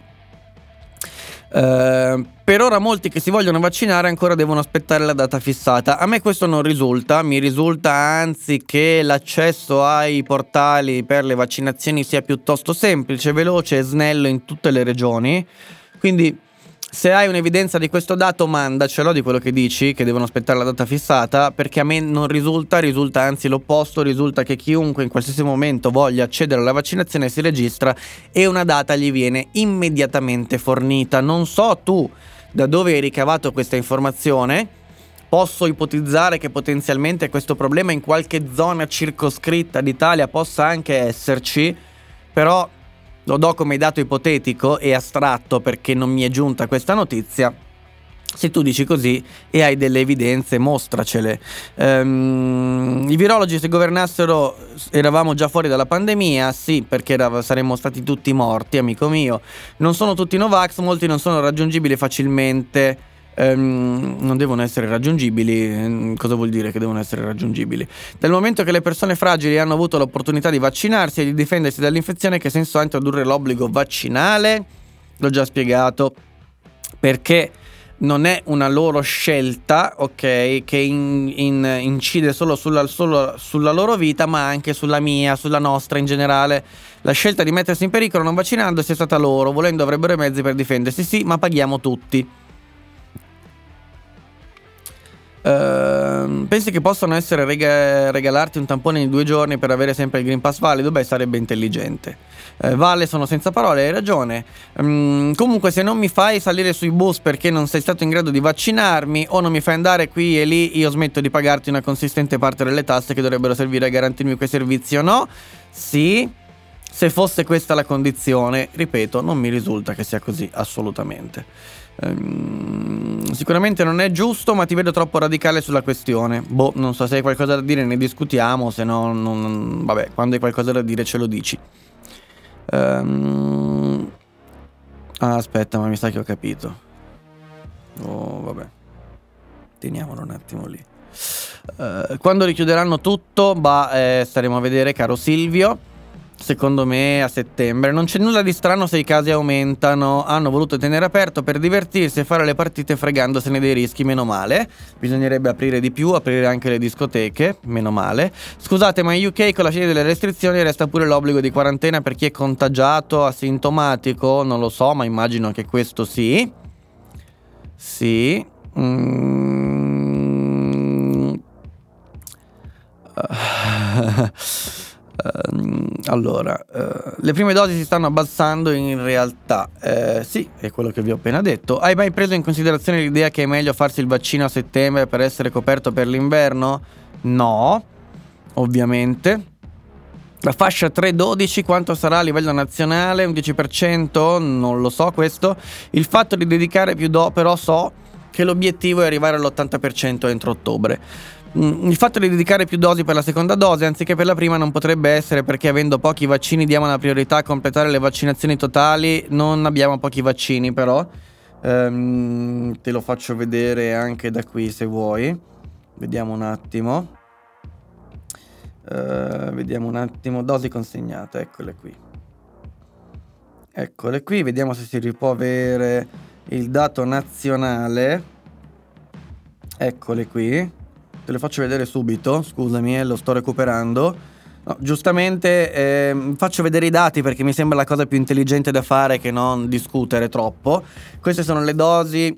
Uh, per ora molti che si vogliono vaccinare ancora devono aspettare la data fissata. A me questo non risulta, mi risulta anzi che l'accesso ai portali per le vaccinazioni sia piuttosto semplice, veloce e snello in tutte le regioni. Quindi se hai un'evidenza di questo dato, mandacelo di quello che dici, che devono aspettare la data fissata, perché a me non risulta, risulta anzi l'opposto, risulta che chiunque in qualsiasi momento voglia accedere alla vaccinazione si registra e una data gli viene immediatamente fornita. Non so tu da dove hai ricavato questa informazione, posso ipotizzare che potenzialmente questo problema in qualche zona circoscritta d'Italia possa anche esserci, però lo do come dato ipotetico e astratto perché non mi è giunta questa notizia. Se tu dici così e hai delle evidenze, mostracele. Um, I virologi se governassero eravamo già fuori dalla pandemia, sì, perché era, saremmo stati tutti morti, amico mio. Non sono tutti Novax, molti non sono raggiungibili facilmente ehm, non devono essere raggiungibili. Ehm, cosa vuol dire che devono essere raggiungibili? Dal momento che le persone fragili hanno avuto l'opportunità di vaccinarsi e di difendersi dall'infezione, che senso ha introdurre l'obbligo vaccinale? L'ho già spiegato. Perché non è una loro scelta, ok, che in, in, incide solo sulla, solo sulla, loro vita, ma anche sulla mia, sulla nostra in generale. La scelta di mettersi in pericolo non vaccinandosi è stata loro, volendo avrebbero i mezzi per difendersi, sì, ma paghiamo tutti. Uh, pensi che possano essere rega- regalarti un tampone in due giorni per avere sempre il Green Pass valido? Beh, sarebbe intelligente. Uh, vale, sono senza parole, hai ragione. Um, comunque, se non mi fai salire sui bus perché non sei stato in grado di vaccinarmi o non mi fai andare qui e lì, io smetto di pagarti una consistente parte delle tasse che dovrebbero servire a garantirmi quei servizi o no? Sì. Se fosse questa la condizione, ripeto, non mi risulta che sia così assolutamente. Ehm, sicuramente non è giusto, ma ti vedo troppo radicale sulla questione. Boh, non so se hai qualcosa da dire, ne discutiamo, se no, non, vabbè, quando hai qualcosa da dire ce lo dici. Ehm, ah, aspetta, ma mi sa che ho capito. Oh, vabbè. Teniamolo un attimo lì. Uh, quando richiuderanno tutto, bah, eh, staremo a vedere, caro Silvio. Secondo me a settembre. Non c'è nulla di strano se i casi aumentano. Hanno voluto tenere aperto per divertirsi e fare le partite fregandosene dei rischi, meno male. Bisognerebbe aprire di più, aprire anche le discoteche, meno male. Scusate, ma in UK con la fine delle restrizioni resta pure l'obbligo di quarantena per chi è contagiato, asintomatico, non lo so, ma immagino che questo sì. Sì. Mm. (laughs) Ehm, allora, uh, le prime dosi si stanno abbassando in realtà. Uh, sì, è quello che vi ho appena detto. Hai mai preso in considerazione l'idea che è meglio farsi il vaccino a settembre per essere coperto per l'inverno? No, ovviamente. La fascia 3-12 quanto sarà a livello nazionale? Un 10%? Non lo so questo. Il fatto di dedicare più do, però so che l'obiettivo è arrivare all'80% entro ottobre. Mm, il fatto di dedicare più dosi per la seconda dose anziché per la prima non potrebbe essere perché avendo pochi vaccini diamo una priorità a completare le vaccinazioni totali. Non abbiamo pochi vaccini però. Ehm, te lo faccio vedere anche da qui se vuoi. Vediamo un attimo. Ehm, vediamo un attimo. Dosi consegnate, eccole qui. Eccole qui, vediamo se si può avere il dato nazionale. Eccole qui te le faccio vedere subito, scusami, eh, lo sto recuperando. No, giustamente eh, faccio vedere i dati perché mi sembra la cosa più intelligente da fare che non discutere troppo. Queste sono le dosi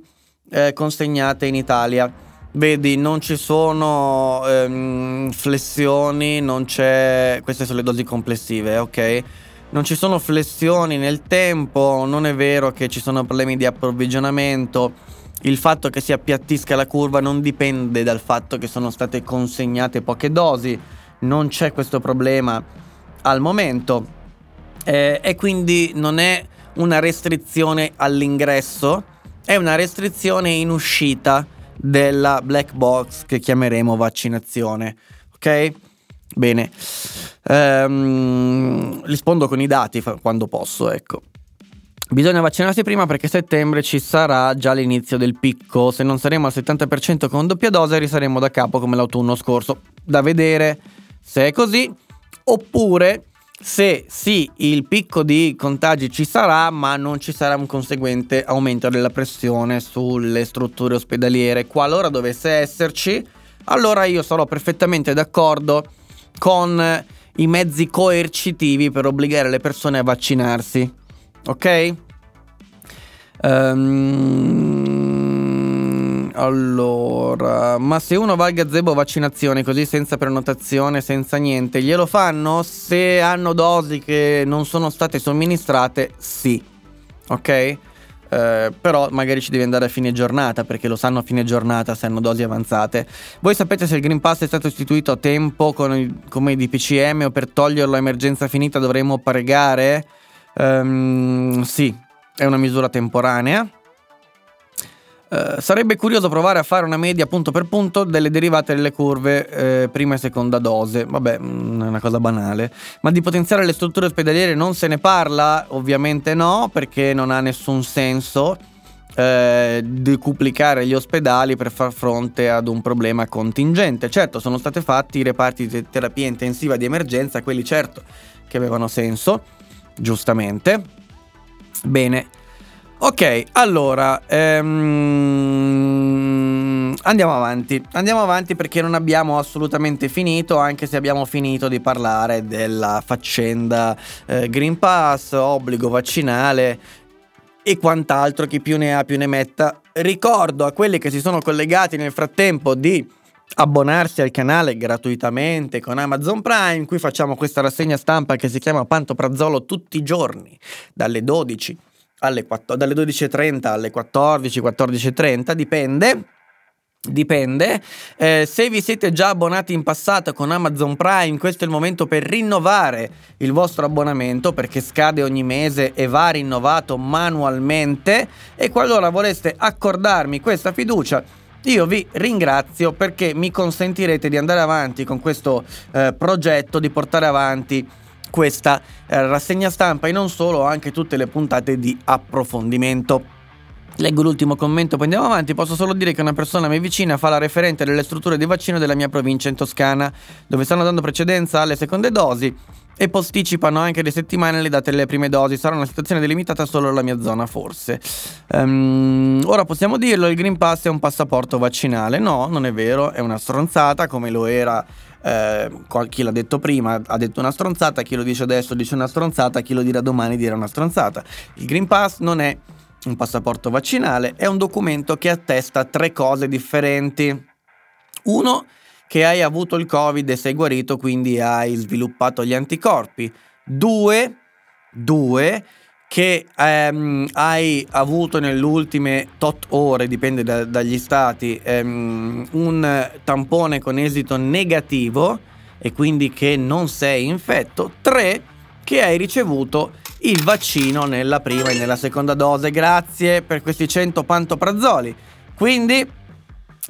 eh, consegnate in Italia. Vedi, non ci sono ehm, flessioni, non c'è... Queste sono le dosi complessive, ok? Non ci sono flessioni nel tempo, non è vero che ci sono problemi di approvvigionamento il fatto che si appiattisca la curva non dipende dal fatto che sono state consegnate poche dosi, non c'è questo problema al momento eh, e quindi non è una restrizione all'ingresso, è una restrizione in uscita della black box che chiameremo vaccinazione. Ok? Bene. Ehm, rispondo con i dati quando posso, ecco. Bisogna vaccinarsi prima perché a settembre ci sarà già l'inizio del picco. Se non saremo al 70% con doppia dose, risaremo da capo come l'autunno scorso. Da vedere se è così. Oppure se sì, il picco di contagi ci sarà, ma non ci sarà un conseguente aumento della pressione sulle strutture ospedaliere. Qualora dovesse esserci, allora io sarò perfettamente d'accordo con i mezzi coercitivi per obbligare le persone a vaccinarsi ok? Um, allora, ma se uno va al gazebo vaccinazione così senza prenotazione, senza niente, glielo fanno? Se hanno dosi che non sono state somministrate, sì. Ok? Uh, però magari ci devi andare a fine giornata perché lo sanno a fine giornata se hanno dosi avanzate. Voi sapete se il Green Pass è stato istituito a tempo con, come i DPCM o per toglierlo a emergenza finita dovremmo pagare? Um, sì, è una misura temporanea. Uh, sarebbe curioso provare a fare una media punto per punto delle derivate delle curve eh, prima e seconda dose. Vabbè, mh, mm, è una cosa banale. Ma di potenziare le strutture ospedaliere non se ne parla? Ovviamente no, perché non ha nessun senso eh, decuplicare gli ospedali per far fronte ad un problema contingente. Certo, sono stati fatti i reparti di terapia intensiva di emergenza, quelli certo che avevano senso giustamente. Bene. Ok, allora ehm, andiamo avanti. Andiamo avanti perché non abbiamo assolutamente finito, anche se abbiamo finito di parlare della faccenda eh, Green Pass, obbligo vaccinale e quant'altro, chi più ne ha più ne metta. Ricordo a quelli che si sono collegati nel frattempo di abbonarsi al canale gratuitamente con Amazon Prime, cui facciamo questa rassegna stampa che si chiama Panto Prazzolo tutti i giorni, dalle 12 alle 4, dalle 12.30 alle 14, 14.30, dipende. Dipende. Eh, se vi siete già abbonati in passato con Amazon Prime, questo è il momento per rinnovare il vostro abbonamento perché scade ogni mese e va rinnovato manualmente. E qualora voleste accordarmi questa fiducia, io vi ringrazio perché mi consentirete di andare avanti con questo eh, progetto, di portare avanti questa eh, rassegna stampa e non solo, anche tutte le puntate di approfondimento. Leggo l'ultimo commento, poi andiamo avanti. Posso solo dire che una persona a me vicina fa la referente delle strutture di vaccino della mia provincia in Toscana, dove stanno dando precedenza alle seconde dosi e posticipano anche le settimane le date delle prime dosi. Sarà una situazione delimitata solo alla mia zona, forse. Um, ora possiamo dirlo: il Green Pass è un passaporto vaccinale. No, non è vero, è una stronzata come lo era. Eh, chi l'ha detto prima ha detto una stronzata, chi lo dice adesso dice una stronzata, chi lo dirà domani dirà una stronzata. Il Green Pass non è un passaporto vaccinale, è un documento che attesta tre cose differenti. Uno, che hai avuto il Covid e sei guarito, quindi hai sviluppato gli anticorpi. Due, due che ehm, hai avuto nelle ultime tot ore, dipende da, dagli stati, ehm, un tampone con esito negativo e quindi che non sei infetto. Tre, che hai ricevuto il vaccino nella prima e nella seconda dose. Grazie per questi 100 pantoprazzoli. Quindi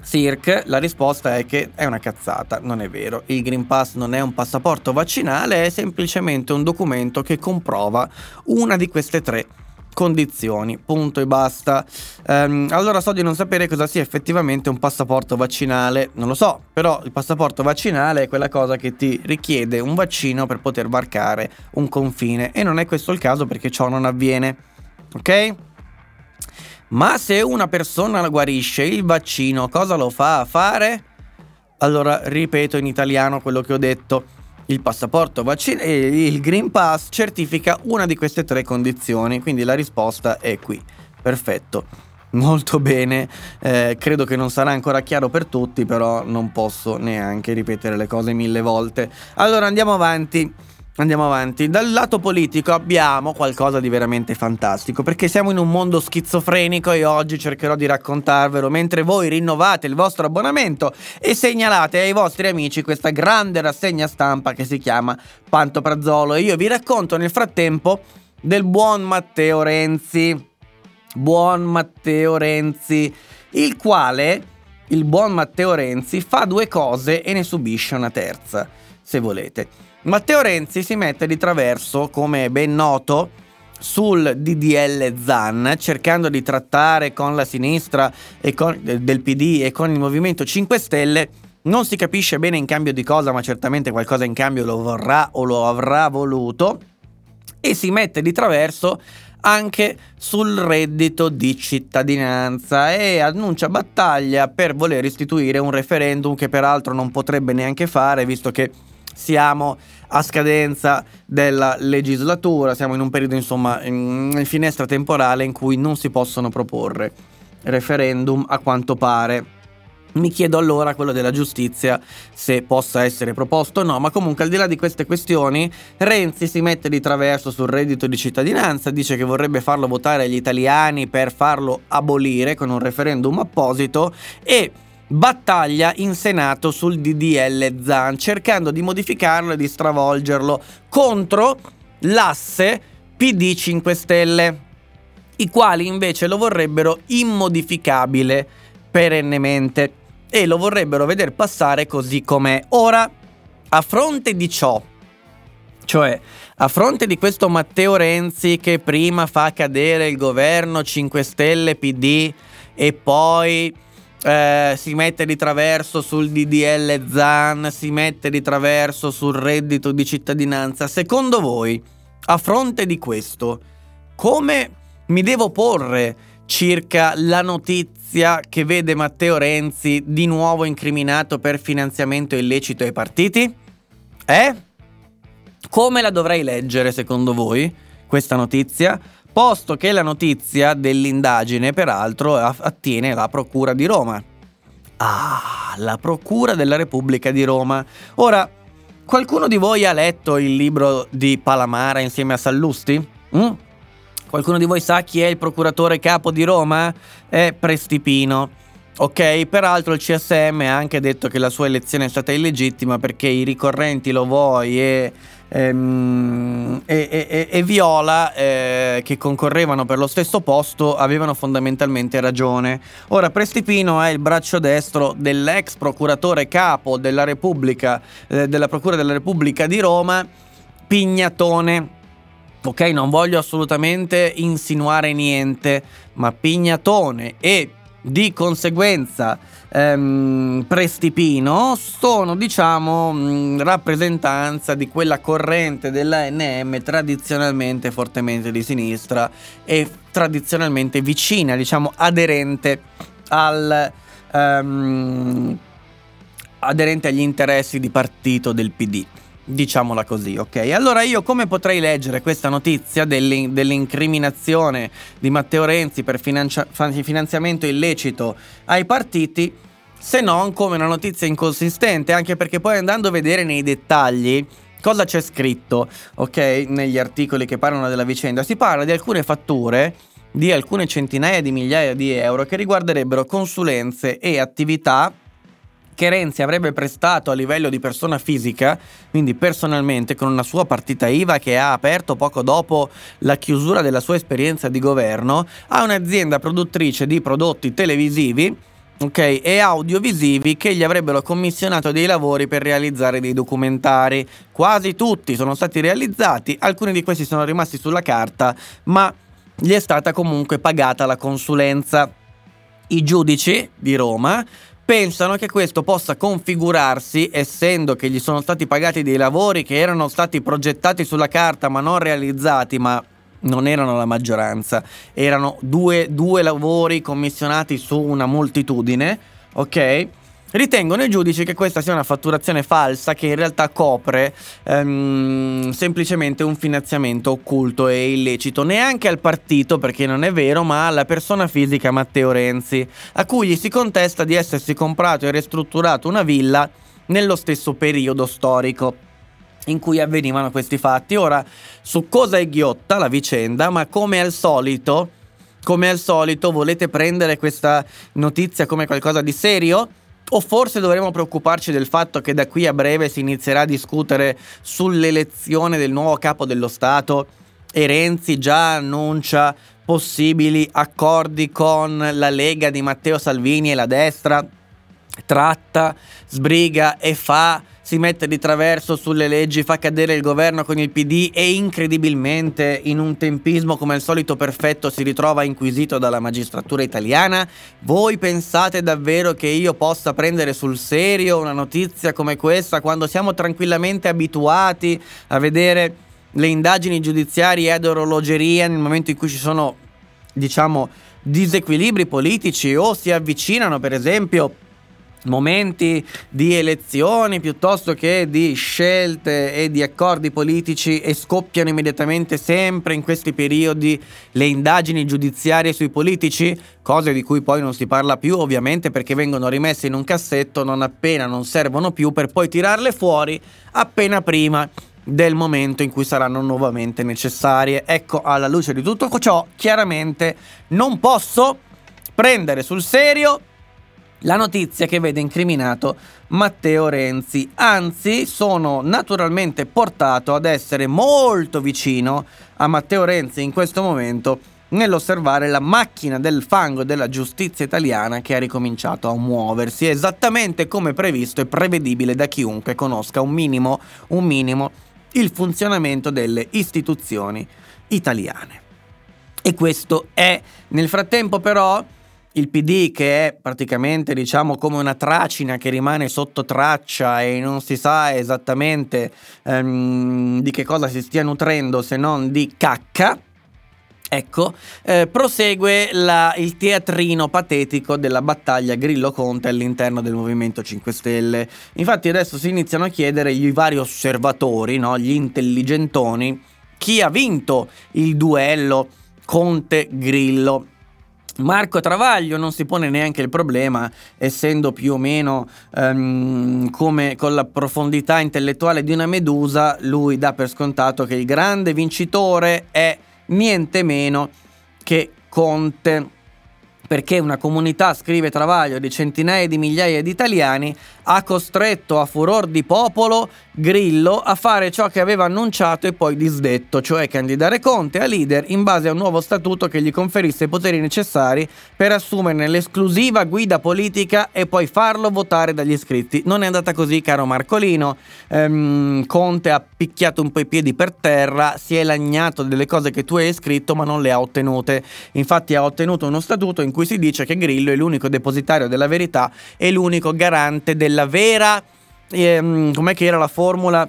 Cirque, la risposta è che è una cazzata, non è vero. Il Green Pass non è un passaporto vaccinale, è semplicemente un documento che comprova una di queste tre condizioni, punto e basta. Um, allora so di non sapere cosa sia effettivamente un passaporto vaccinale, non lo so, però il passaporto vaccinale è quella cosa che ti richiede un vaccino per poter varcare un confine e non è questo il caso perché ciò non avviene, ok? Ma se una persona guarisce il vaccino, cosa lo fa a fare? Allora ripeto in italiano quello che ho detto. Il passaporto vaccinale, il Green Pass certifica una di queste tre condizioni, quindi la risposta è qui. Perfetto. Molto bene, eh, credo che non sarà ancora chiaro per tutti, però non posso neanche ripetere le cose mille volte. Allora andiamo avanti. Andiamo avanti. Dal lato politico abbiamo qualcosa di veramente fantastico, perché siamo in un mondo schizofrenico e oggi cercherò di raccontarvelo mentre voi rinnovate il vostro abbonamento e segnalate ai vostri amici questa grande rassegna stampa che si chiama Pantoprazzolo. E io vi racconto nel frattempo del buon Matteo Renzi. Buon Matteo Renzi, il quale, il buon Matteo Renzi, fa due cose e ne subisce una terza, se volete. Matteo Renzi si mette di traverso, come ben noto, sul DDL ZAN, cercando di trattare con la sinistra con, del PD e con il Movimento 5 Stelle. Non si capisce bene in cambio di cosa, ma certamente qualcosa in cambio lo vorrà o lo avrà voluto. E si mette di traverso anche sul reddito di cittadinanza e annuncia battaglia per voler istituire un referendum che peraltro non potrebbe neanche fare, visto che siamo a scadenza della legislatura, siamo in un periodo insomma in finestra temporale in cui non si possono proporre referendum a quanto pare. Mi chiedo allora quello della giustizia se possa essere proposto o no, ma comunque al di là di queste questioni Renzi si mette di traverso sul reddito di cittadinanza, dice che vorrebbe farlo votare agli italiani per farlo abolire con un referendum apposito e battaglia in Senato sul DDL ZAN, cercando di modificarlo e di stravolgerlo contro l'asse PD 5 Stelle, i quali invece lo vorrebbero immodificabile perennemente e lo vorrebbero vedere passare così com'è. Ora, a fronte di ciò, cioè a fronte di questo Matteo Renzi che prima fa cadere il governo 5 Stelle PD e poi eh, si mette di traverso sul DDL ZAN, si mette di traverso sul reddito di cittadinanza. Secondo voi, a fronte di questo, come mi devo porre circa la notizia che vede Matteo Renzi di nuovo incriminato per finanziamento illecito ai partiti? Eh? Come la dovrei leggere secondo voi questa notizia? Posto che la notizia dell'indagine peraltro attiene alla Procura di Roma. Ah, la Procura della Repubblica di Roma. Ora, qualcuno di voi ha letto il libro di Palamara insieme a Sallusti? Mm? Qualcuno di voi sa chi è il procuratore capo di Roma? È Prestipino. Ok, peraltro il CSM ha anche detto che la sua elezione è stata illegittima perché i ricorrenti Lovoi e, ehm, e, e, e Viola, eh, che concorrevano per lo stesso posto, avevano fondamentalmente ragione. Ora, Prestipino è il braccio destro dell'ex procuratore capo della Repubblica, eh, della Procura della Repubblica di Roma, Pignatone. Ok, non voglio assolutamente insinuare niente, ma Pignatone e di conseguenza ehm, Prestipino sono diciamo mh, rappresentanza di quella corrente dell'ANM tradizionalmente fortemente di sinistra e tradizionalmente vicina, diciamo aderente al... Um, aderente agli interessi di partito del PD. Diciamola così, ok? Allora io come potrei leggere questa notizia dell'in- dell'incriminazione di Matteo Renzi per financia- finanziamento illecito ai partiti se non come una notizia inconsistente, anche perché poi andando a vedere nei dettagli cosa c'è scritto, ok? Negli articoli che parlano della vicenda, si parla di alcune fatture di alcune centinaia di migliaia di euro che riguarderebbero consulenze e attività che Renzi avrebbe prestato a livello di persona fisica, quindi personalmente con una sua partita IVA che ha aperto poco dopo la chiusura della sua esperienza di governo, a un'azienda produttrice di prodotti televisivi ok, e audiovisivi che gli avrebbero commissionato dei lavori per realizzare dei documentari. Quasi tutti sono stati realizzati, alcuni di questi sono rimasti sulla carta, ma gli è stata comunque pagata la consulenza. I giudici di Roma pensano che questo possa configurarsi, essendo che gli sono stati pagati dei lavori che erano stati progettati sulla carta ma non realizzati, ma non erano la maggioranza, erano due, due lavori commissionati su una moltitudine, ok? Ritengono i giudici che questa sia una fatturazione falsa che in realtà copre ehm, semplicemente un finanziamento occulto e illecito, neanche al partito perché non è vero, ma alla persona fisica Matteo Renzi, a cui gli si contesta di essersi comprato e ristrutturato una villa nello stesso periodo storico in cui avvenivano questi fatti. Ora, su cosa è ghiotta la vicenda, ma come al solito, come al solito volete prendere questa notizia come qualcosa di serio? O forse dovremmo preoccuparci del fatto che da qui a breve si inizierà a discutere sull'elezione del nuovo capo dello Stato e Renzi già annuncia possibili accordi con la Lega di Matteo Salvini e la destra, tratta, sbriga e fa si mette di traverso sulle leggi, fa cadere il governo con il PD e incredibilmente in un tempismo come al solito perfetto si ritrova inquisito dalla magistratura italiana? Voi pensate davvero che io possa prendere sul serio una notizia come questa quando siamo tranquillamente abituati a vedere le indagini giudiziarie ad orologeria nel momento in cui ci sono, diciamo, disequilibri politici o si avvicinano, per esempio, momenti di elezioni piuttosto che di scelte e di accordi politici e scoppiano immediatamente sempre in questi periodi le indagini giudiziarie sui politici, cose di cui poi non si parla più ovviamente perché vengono rimesse in un cassetto non appena non servono più per poi tirarle fuori appena prima del momento in cui saranno nuovamente necessarie. Ecco, alla luce di tutto ciò, chiaramente non posso prendere sul serio la notizia che vede incriminato Matteo Renzi. Anzi, sono naturalmente portato ad essere molto vicino a Matteo Renzi in questo momento nell'osservare la macchina del fango della giustizia italiana che ha ricominciato a muoversi esattamente come previsto e prevedibile da chiunque conosca un minimo, un minimo il funzionamento delle istituzioni italiane. E questo è nel frattempo però il PD che è praticamente diciamo come una tracina che rimane sotto traccia e non si sa esattamente um, di che cosa si stia nutrendo se non di cacca. Ecco, eh, prosegue la, il teatrino patetico della battaglia Grillo-Conte all'interno del Movimento 5 Stelle. Infatti adesso si iniziano a chiedere i vari osservatori, no, gli intelligentoni, chi ha vinto il duello Conte-Grillo. Marco Travaglio non si pone neanche il problema, essendo più o meno um, come con la profondità intellettuale di una medusa, lui dà per scontato che il grande vincitore è niente meno che Conte. Perché una comunità, scrive Travaglio, di centinaia di migliaia di italiani ha costretto a furor di popolo Grillo a fare ciò che aveva annunciato e poi disdetto, cioè candidare Conte a leader in base a un nuovo statuto che gli conferisse i poteri necessari per assumerne l'esclusiva guida politica e poi farlo votare dagli iscritti. Non è andata così, caro Marcolino. Ehm, Conte ha picchiato un po' i piedi per terra, si è lagnato delle cose che tu hai scritto ma non le ha ottenute. Infatti ha ottenuto uno statuto in cui si dice che Grillo è l'unico depositario della verità e l'unico garante della vera ehm, com'è che era la formula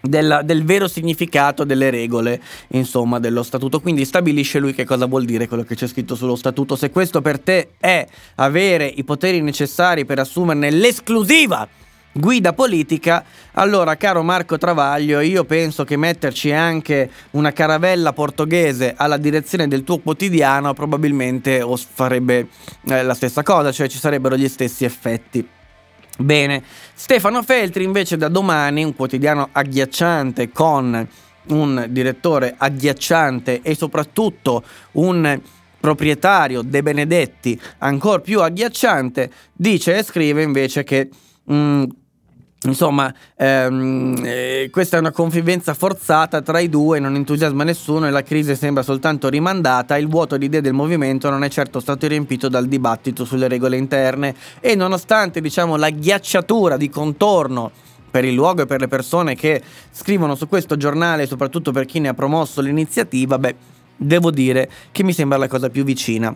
della, del vero significato delle regole, insomma, dello statuto. Quindi stabilisce lui che cosa vuol dire quello che c'è scritto sullo statuto. Se questo per te è avere i poteri necessari per assumerne l'esclusiva guida politica, allora caro Marco Travaglio, io penso che metterci anche una caravella portoghese alla direzione del tuo quotidiano probabilmente farebbe eh, la stessa cosa, cioè ci sarebbero gli stessi effetti. Bene, Stefano Feltri invece da domani, un quotidiano agghiacciante con un direttore agghiacciante e soprattutto un proprietario De Benedetti ancora più agghiacciante, dice e scrive invece che mh, mm, Insomma, ehm, eh, questa è una convivenza forzata tra i due, non entusiasma nessuno e la crisi sembra soltanto rimandata. Il vuoto di idee del movimento non è certo stato riempito dal dibattito sulle regole interne e nonostante diciamo, la ghiacciatura di contorno per il luogo e per le persone che scrivono su questo giornale, soprattutto per chi ne ha promosso l'iniziativa, beh, devo dire che mi sembra la cosa più vicina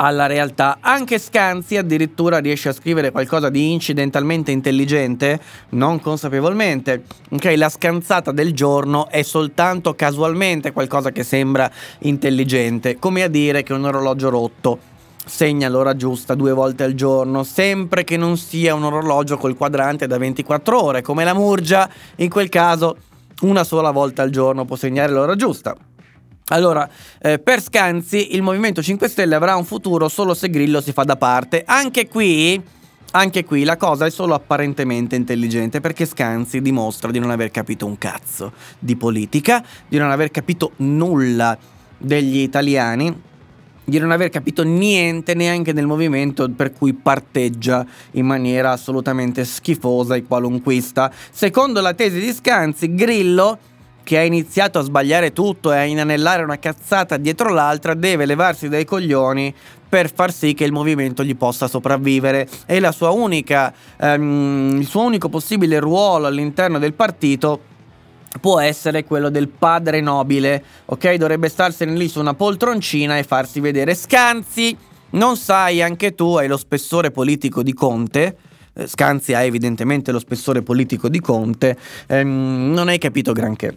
alla realtà. Anche Scanzi addirittura riesce a scrivere qualcosa di incidentalmente intelligente, non consapevolmente. Ok, la scanzata del giorno è soltanto casualmente qualcosa che sembra intelligente, come a dire che un orologio rotto segna l'ora giusta due volte al giorno, sempre che non sia un orologio col quadrante da 24 ore, come la Murgia, in quel caso una sola volta al giorno può segnare l'ora giusta. Allora, eh, per Scanzi il Movimento 5 Stelle avrà un futuro solo se Grillo si fa da parte. Anche qui, anche qui la cosa è solo apparentemente intelligente perché Scanzi dimostra di non aver capito un cazzo di politica, di non aver capito nulla degli italiani di non aver capito niente neanche del movimento per cui parteggia in maniera assolutamente schifosa e qualunquista. Secondo la tesi di Scanzi, Grillo che ha iniziato a sbagliare tutto e a inanellare una cazzata dietro l'altra, deve levarsi dai coglioni per far sì che il movimento gli possa sopravvivere. E unica, ehm, il suo unico possibile ruolo all'interno del partito può essere quello del padre nobile, ok? Dovrebbe starsene lì su una poltroncina e farsi vedere. Scanzi, non sai, anche tu hai lo spessore politico di Conte. Eh, Scanzi ha evidentemente lo spessore politico di Conte, ehm, non hai capito granché.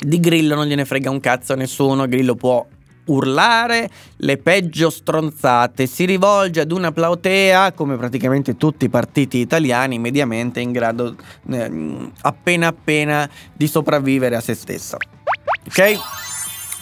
Di Grillo non gliene frega un cazzo a nessuno, Grillo può urlare le peggio stronzate, si rivolge ad una plautea, come praticamente tutti i partiti italiani, mediamente in grado eh, appena appena di sopravvivere a se stessa. Ok?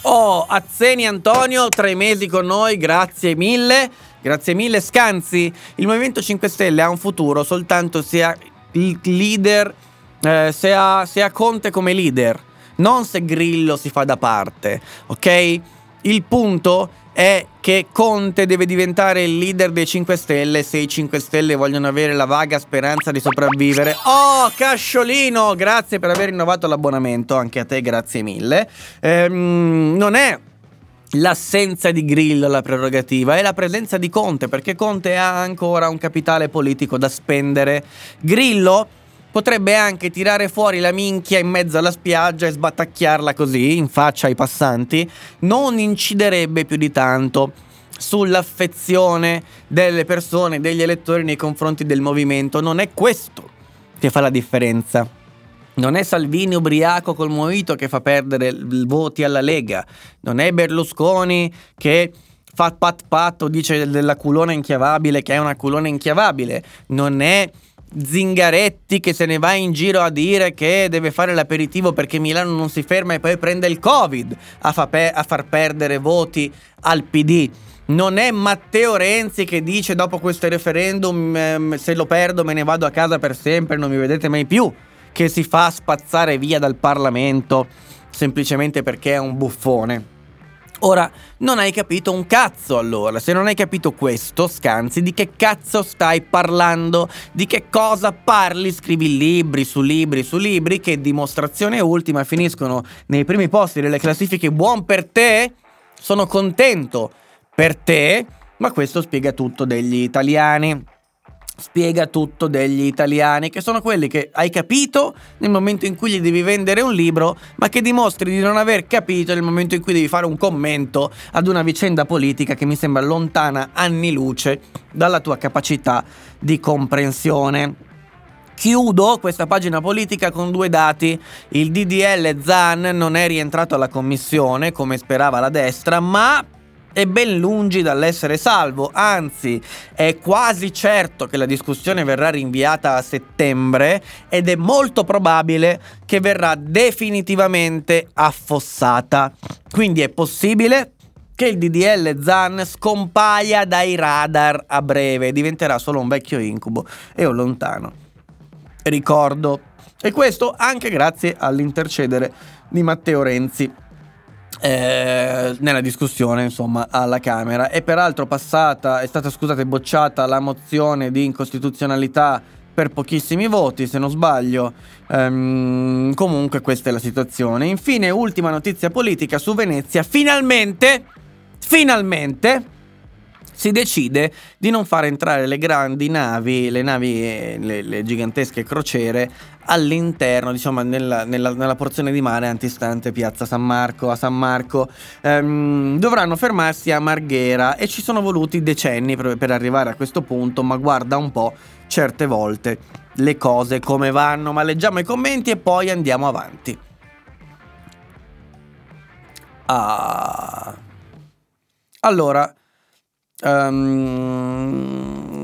Oh, Azzeni Antonio, tre mesi con noi, grazie mille. Grazie mille. Scanzi, il Movimento 5 Stelle ha un futuro soltanto se ha il leader, eh, se, ha, se ha Conte come leader non se Grillo si fa da parte, ok? Il punto è che Conte deve diventare il leader dei 5 Stelle se i 5 Stelle vogliono avere la vaga speranza di sopravvivere. Oh, Casciolino, grazie per aver rinnovato l'abbonamento, anche a te grazie mille. Ehm, non è l'assenza di Grillo la prerogativa, è la presenza di Conte, perché Conte ha ancora un capitale politico da spendere. Grillo potrebbe anche tirare fuori la minchia in mezzo alla spiaggia e sbattacchiarla così in faccia ai passanti, non inciderebbe più di tanto sull'affezione delle persone, degli elettori nei confronti del movimento. Non è questo che fa la differenza. Non è Salvini ubriaco col Movito che fa perdere voti alla Lega. Non è Berlusconi che fa pat pat o dice della culona inchiavabile che è una culona inchiavabile. Non è Zingaretti che se ne va in giro a dire che deve fare l'aperitivo perché Milano non si ferma e poi prende il Covid a, fa pe- a far perdere voti al PD. Non è Matteo Renzi che dice dopo questo referendum ehm, se lo perdo me ne vado a casa per sempre, non mi vedete mai più, che si fa spazzare via dal Parlamento semplicemente perché è un buffone. Ora, non hai capito un cazzo allora, se non hai capito questo, scanzi, di che cazzo stai parlando? Di che cosa parli? Scrivi libri su libri su libri che dimostrazione ultima finiscono nei primi posti delle classifiche buon per te? Sono contento per te, ma questo spiega tutto degli italiani spiega tutto degli italiani, che sono quelli che hai capito nel momento in cui gli devi vendere un libro, ma che dimostri di non aver capito nel momento in cui devi fare un commento ad una vicenda politica che mi sembra lontana anni luce dalla tua capacità di comprensione. Chiudo questa pagina politica con due dati. Il DDL Zan non è rientrato alla commissione come sperava la destra, ma è ben lungi dall'essere salvo, anzi è quasi certo che la discussione verrà rinviata a settembre ed è molto probabile che verrà definitivamente affossata. Quindi è possibile che il DDL Zan scompaia dai radar a breve, diventerà solo un vecchio incubo e un lontano ricordo. E questo anche grazie all'intercedere di Matteo Renzi eh, nella discussione insomma alla Camera. E peraltro passata è stata scusate bocciata la mozione di incostituzionalità per pochissimi voti se non sbaglio. Ehm, comunque questa è la situazione. Infine ultima notizia politica su Venezia. Finalmente finalmente si decide di non far entrare le grandi navi, le navi, eh, le, le gigantesche crociere all'interno, diciamo, nella, nella, nella, porzione di mare antistante Piazza San Marco, a San Marco. Ehm, dovranno fermarsi a Marghera e ci sono voluti decenni per, per arrivare a questo punto, ma guarda un po', certe volte le cose come vanno, ma leggiamo i commenti e poi andiamo avanti. Ah. Allora, Um,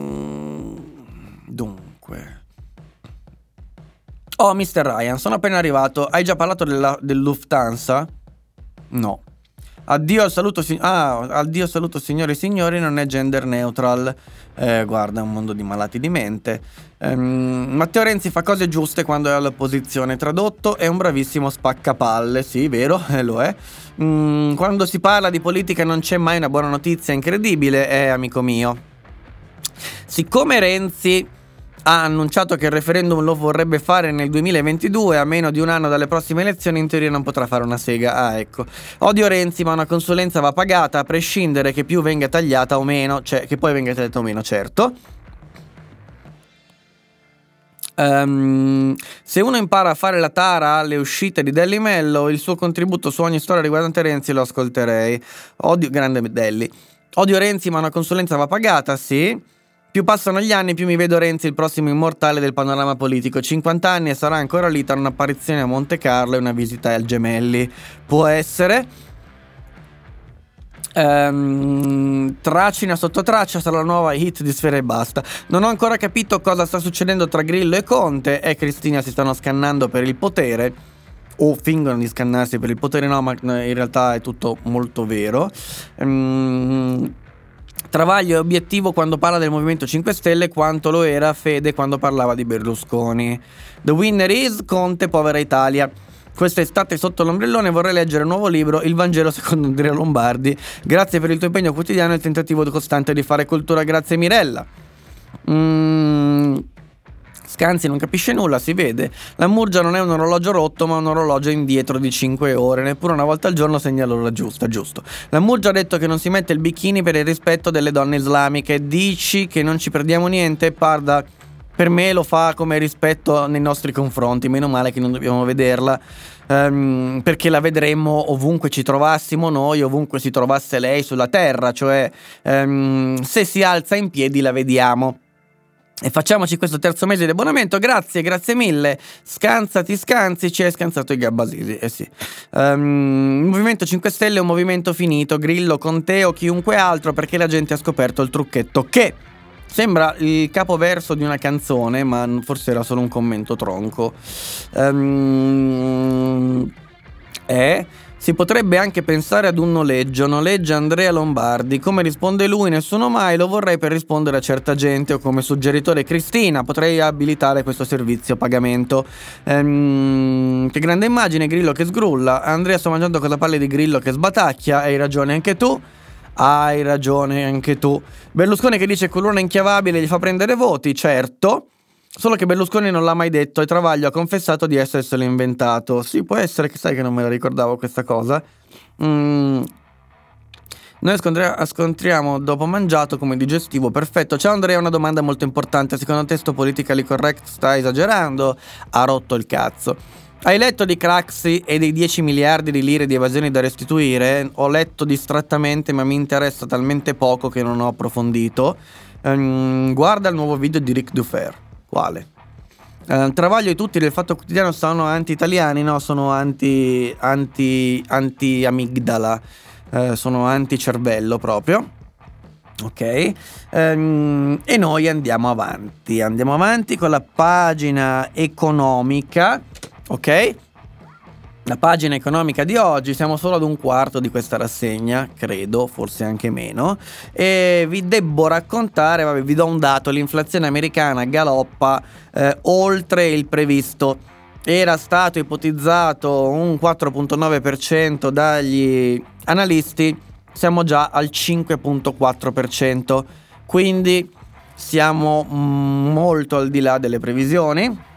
Oh, Mr. Ryan, sono appena arrivato. Hai già parlato della, del? No. Addio al saluto, si- ah, addio saluto signore e signori, non è gender neutral. Eh, guarda, è un mondo di malati di mente. Um, Matteo Renzi fa cose giuste quando è all'opposizione. Tradotto, è un bravissimo spaccapalle. Sì, vero, (laughs) eh, lo è. Mm, quando si parla di politica non c'è mai una buona notizia incredibile, eh, amico mio. Siccome Renzi ha annunciato che il referendum lo vorrebbe fare nel 2022, a meno di un anno dalle prossime elezioni, in teoria non potrà fare una sega. Ah, ecco. Odio Renzi, ma una consulenza va pagata a prescindere che più venga tagliata o meno, cioè che poi venga tagliata o meno, certo. Um, se uno impara a fare la tara alle uscite di Delli Mello, il suo contributo su ogni storia riguardante Renzi lo ascolterei. Odio, grande Delli. Odio Renzi, ma una consulenza va pagata, sì. Più passano gli anni, più mi vedo Renzi il prossimo immortale del panorama politico. 50 anni e sarà ancora lì tra un'apparizione a Monte Carlo e una visita al Gemelli. Può essere. Um, tracina sotto traccia sarà la nuova hit di Sfera e Basta. Non ho ancora capito cosa sta succedendo tra Grillo e Conte e Cristina si stanno scannando per il potere. O fingono di scannarsi per il potere, no, ma in realtà è tutto molto vero. Um, Travaglio è obiettivo quando parla del Movimento 5 Stelle quanto lo era Fede quando parlava di Berlusconi. The winner is Conte, povera Italia. Quest'estate sotto l'ombrellone vorrei leggere un nuovo libro, Il Vangelo secondo Andrea Lombardi. Grazie per il tuo impegno quotidiano e il tentativo costante di fare cultura. Grazie Mirella. Mm, Scanzi non capisce nulla, si vede. La Murgia non è un orologio rotto, ma un orologio indietro di 5 ore. Neppure una volta al giorno segna l'ora giusta, giusto. La Murgia ha detto che non si mette il bikini per il rispetto delle donne islamiche. Dici che non ci perdiamo niente? Parda per me lo fa come rispetto nei nostri confronti, meno male che non dobbiamo vederla, um, perché la vedremmo ovunque ci trovassimo noi, ovunque si trovasse lei sulla terra, cioè um, se si alza in piedi la vediamo. E facciamoci questo terzo mese di abbonamento. Grazie, grazie mille. Scansati, scanzi, ci hai scansato i gabbasisi. Eh sì. Um, il Movimento 5 Stelle è un movimento finito. Grillo con te o chiunque altro perché la gente ha scoperto il trucchetto che Sembra il capoverso di una canzone, ma forse era solo un commento tronco. Um, si potrebbe anche pensare ad un noleggio, noleggia Andrea Lombardi. Come risponde lui, nessuno mai, lo vorrei per rispondere a certa gente o come suggeritore Cristina, potrei abilitare questo servizio a pagamento. Ehm, che grande immagine, Grillo che sgrulla. Andrea sto mangiando cosa palle di Grillo che sbatacchia, hai ragione anche tu. Hai ragione anche tu. Berlusconi che dice colonna inchiavabile gli fa prendere voti, certo. Solo che Berlusconi non l'ha mai detto e Travaglio ha confessato di esserselo inventato. Sì, può essere che sai che non me la ricordavo questa cosa. Mm. Noi scontriamo dopo mangiato come digestivo, perfetto. Ciao Andrea, una domanda molto importante. Secondo te sto politically correct sta esagerando? Ha rotto il cazzo. Hai letto di Craxi e dei 10 miliardi di lire di evasioni da restituire? Ho letto distrattamente ma mi interessa talmente poco che non ho approfondito. Um, guarda il nuovo video di Rick Dufer. Quale? Eh, Travaglio e tutti del Fatto Quotidiano sono anti-italiani, no? Sono anti, anti, anti-amigdala, eh, sono anti-cervello proprio. Ok? Ehm, e noi andiamo avanti, andiamo avanti con la pagina economica, ok? La pagina economica di oggi, siamo solo ad un quarto di questa rassegna, credo, forse anche meno, e vi debbo raccontare, vabbè, vi do un dato, l'inflazione americana galoppa eh, oltre il previsto. Era stato ipotizzato un 4.9% dagli analisti, siamo già al 5.4%, quindi siamo molto al di là delle previsioni.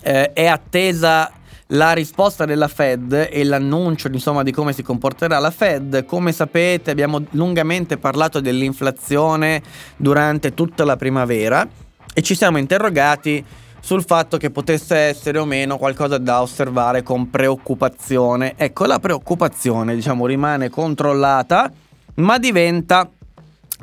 Eh, è attesa la risposta della Fed e l'annuncio insomma, di come si comporterà la Fed. Come sapete abbiamo lungamente parlato dell'inflazione durante tutta la primavera e ci siamo interrogati sul fatto che potesse essere o meno qualcosa da osservare con preoccupazione. Ecco, la preoccupazione diciamo rimane controllata ma diventa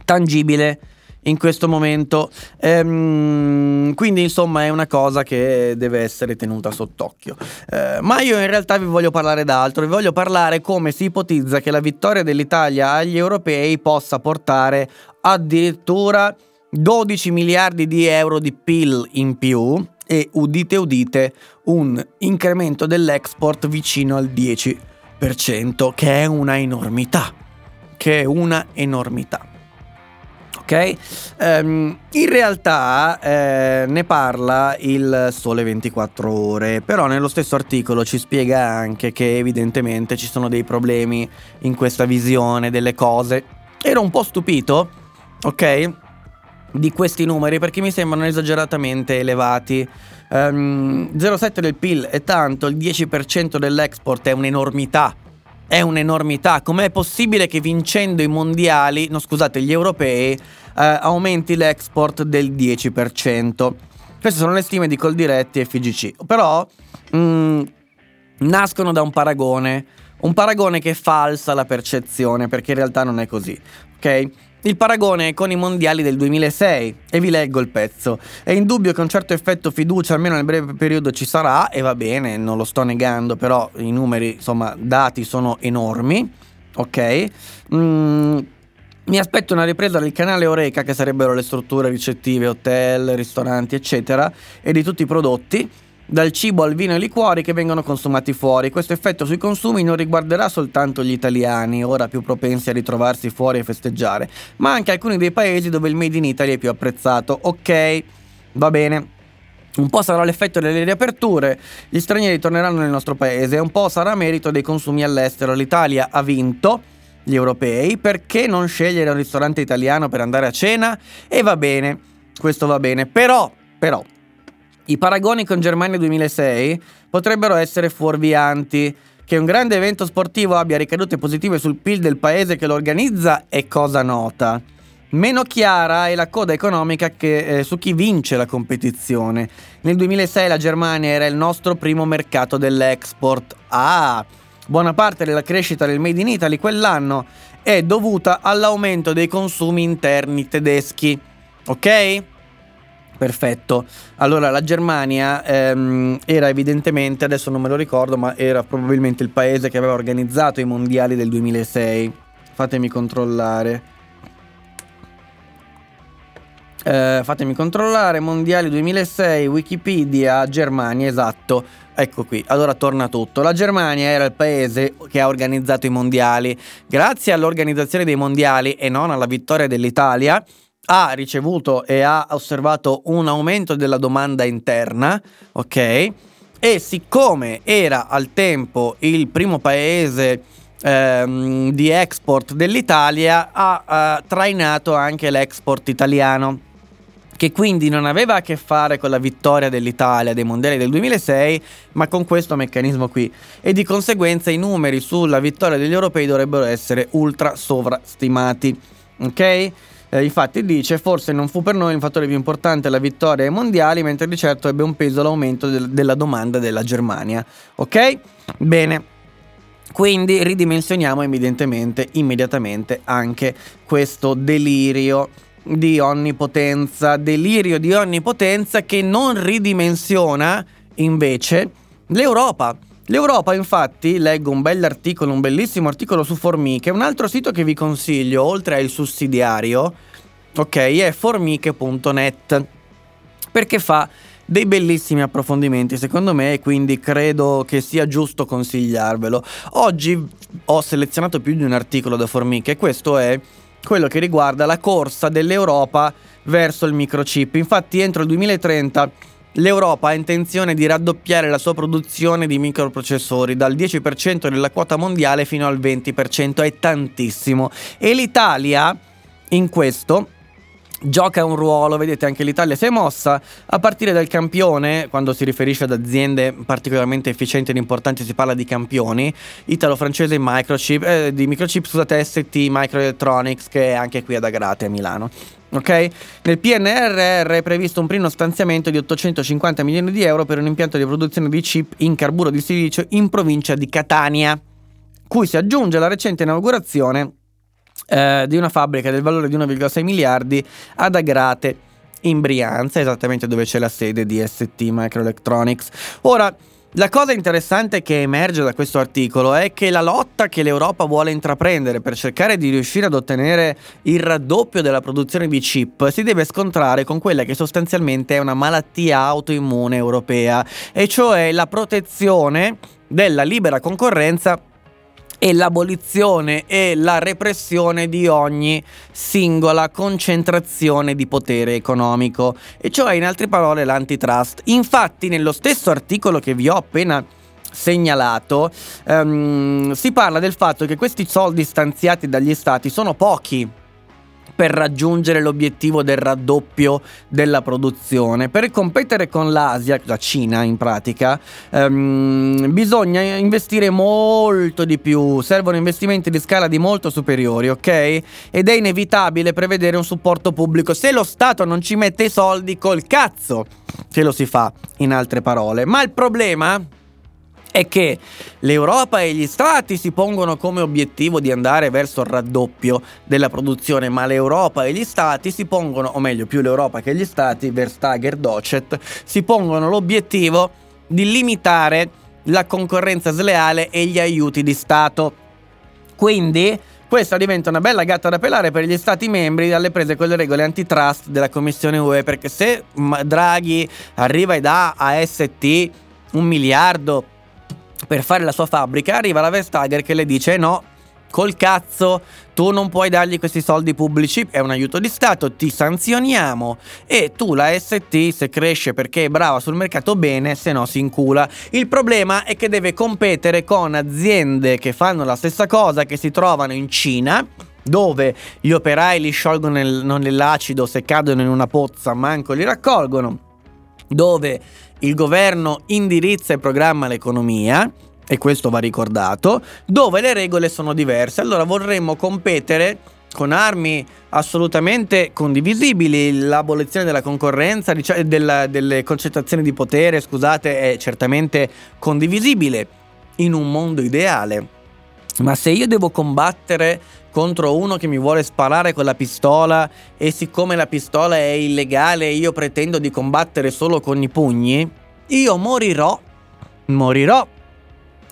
tangibile in questo momento. Ehm, quindi, insomma, è una cosa che deve essere tenuta sott'occhio. Eh, ma io in realtà vi voglio parlare d'altro, vi voglio parlare come si ipotizza che la vittoria dell'Italia agli europei possa portare addirittura 12 miliardi di euro di PIL in più e udite udite un incremento dell'export vicino al 10%, che è una enormità, che è una enormità ok? Um, in realtà eh, ne parla il Sole 24 Ore, però nello stesso articolo ci spiega anche che evidentemente ci sono dei problemi in questa visione delle cose. Ero un po' stupito, ok? Di questi numeri perché mi sembrano esageratamente elevati. Um, ehm, 0,7 del PIL è tanto, il 10% dell'export è un'enormità è un'enormità. Com'è possibile che vincendo i mondiali, no scusate, gli europei, eh, aumenti l'export del 10%? Queste sono le stime di Coldiretti e FGC. Però mh, mm, nascono da un paragone, un paragone che falsa la percezione, perché in realtà non è così. Ok? Il paragone è con i mondiali del 2006 e vi leggo il pezzo. È indubbio che un certo effetto fiducia almeno nel breve periodo ci sarà e va bene, non lo sto negando, però i numeri, insomma, dati sono enormi. Ok? Mm, mi aspetto una ripresa del canale Oreca, che sarebbero le strutture ricettive, hotel, ristoranti, eccetera, e di tutti i prodotti dal cibo al vino e liquori che vengono consumati fuori. Questo effetto sui consumi non riguarderà soltanto gli italiani, ora più propensi a ritrovarsi fuori e festeggiare, ma anche alcuni dei paesi dove il Made in Italy è più apprezzato. Ok, va bene. Un po' sarà l'effetto delle riaperture, gli stranieri torneranno nel nostro paese, un po' sarà merito dei consumi all'estero. L'Italia ha vinto, gli europei, perché non scegliere un ristorante italiano per andare a cena? E va bene, questo va bene, però, però, i paragoni con Germania 2006 potrebbero essere fuorvianti. Che un grande evento sportivo abbia ricadute positive sul PIL del paese che lo organizza è cosa nota. Meno chiara è la coda economica che, eh, su chi vince la competizione. Nel 2006 la Germania era il nostro primo mercato dell'export. Ah, buona parte della crescita del Made in Italy quell'anno è dovuta all'aumento dei consumi interni tedeschi. Ok? Perfetto. Allora, la Germania ehm, era evidentemente, adesso non me lo ricordo, ma era probabilmente il paese che aveva organizzato i mondiali del 2006. Fatemi controllare. Eh, fatemi controllare, mondiali 2006, Wikipedia, Germania, esatto. Ecco qui, allora torna tutto. La Germania era il paese che ha organizzato i mondiali. Grazie all'organizzazione dei mondiali e non alla vittoria dell'Italia, ha ricevuto e ha osservato un aumento della domanda interna, ok? E siccome era al tempo il primo paese ehm, di export dell'Italia, ha, ha trainato anche l'export italiano che quindi non aveva a che fare con la vittoria dell'Italia dei mondiali del 2006, ma con questo meccanismo qui. E di conseguenza i numeri sulla vittoria degli europei dovrebbero essere ultra sovrastimati. Ok? Eh, infatti dice forse non fu per noi il fattore più importante la vittoria ai mondiali, mentre di certo ebbe un peso l'aumento del, della domanda della Germania. Ok? Bene. Quindi ridimensioniamo evidentemente immediatamente anche questo delirio di onnipotenza, delirio di onnipotenza che non ridimensiona invece l'Europa. L'Europa, infatti, leggo un bell'articolo, un bellissimo articolo su Formiche, un altro sito che vi consiglio, oltre al sussidiario, ok, è formiche.net, perché fa dei bellissimi approfondimenti secondo me e quindi credo che sia giusto consigliarvelo. Oggi ho selezionato più di un articolo da Formiche e questo è quello che riguarda la corsa dell'Europa verso il microchip. Infatti entro il 2030 l'Europa ha intenzione di raddoppiare la sua produzione di microprocessori dal 10% della quota mondiale fino al 20%, è tantissimo. E l'Italia in questo gioca un ruolo, vedete anche l'Italia si è mossa a partire dal campione, quando si riferisce ad aziende particolarmente efficienti ed importanti si parla di campioni, italo-francese microchip, eh, di microchip, scusate, ST Microelectronics che è anche qui ad Agrate a Milano. Ok? Nel PNRR è previsto un primo stanziamento di 850 milioni di euro per un impianto di produzione di chip in carburo di silicio in provincia di Catania, cui si aggiunge la recente inaugurazione eh, di una fabbrica del valore di 1,6 miliardi ad Agrate in Brianza, esattamente dove c'è la sede di ST Microelectronics. Ora, la cosa interessante che emerge da questo articolo è che la lotta che l'Europa vuole intraprendere per cercare di riuscire ad ottenere il raddoppio della produzione di chip si deve scontrare con quella che sostanzialmente è una malattia autoimmune europea, e cioè la protezione della libera concorrenza e l'abolizione e la repressione di ogni singola concentrazione di potere economico, e cioè in altre parole l'antitrust. Infatti nello stesso articolo che vi ho appena segnalato um, si parla del fatto che questi soldi stanziati dagli stati sono pochi per raggiungere l'obiettivo del raddoppio della produzione. Per competere con l'Asia, la Cina in pratica, ehm, bisogna investire molto di più, servono investimenti di scala di molto superiori, ok? Ed è inevitabile prevedere un supporto pubblico. Se lo Stato non ci mette i soldi, col cazzo che lo si fa, in altre parole. Ma il problema è che l'Europa e gli Stati si pongono come obiettivo di andare verso il raddoppio della produzione, ma l'Europa e gli Stati si pongono, o meglio più l'Europa che gli Stati, Verstager Docet, si pongono l'obiettivo di limitare la concorrenza sleale e gli aiuti di Stato. Quindi questa diventa una bella gatta da pelare per gli stati membri alle prese con le regole antitrust della Commissione UE, perché se Draghi arriva e dà a ST un miliardo per fare la sua fabbrica, arriva la Vestager che le dice no, col cazzo, tu non puoi dargli questi soldi pubblici, è un aiuto di Stato, ti sanzioniamo e tu la ST se cresce perché è brava sul mercato bene, se no si incula. Il problema è che deve competere con aziende che fanno la stessa cosa, che si trovano in Cina, dove gli operai li sciolgono nel, nell'acido se cadono in una pozza, manco li raccolgono, dove il governo indirizza e programma l'economia, e questo va ricordato, dove le regole sono diverse. Allora vorremmo competere con armi assolutamente condivisibili. L'abolizione della concorrenza, della, delle concentrazioni di potere, scusate, è certamente condivisibile in un mondo ideale. Ma se io devo combattere contro uno che mi vuole sparare con la pistola e siccome la pistola è illegale e io pretendo di combattere solo con i pugni, io morirò, morirò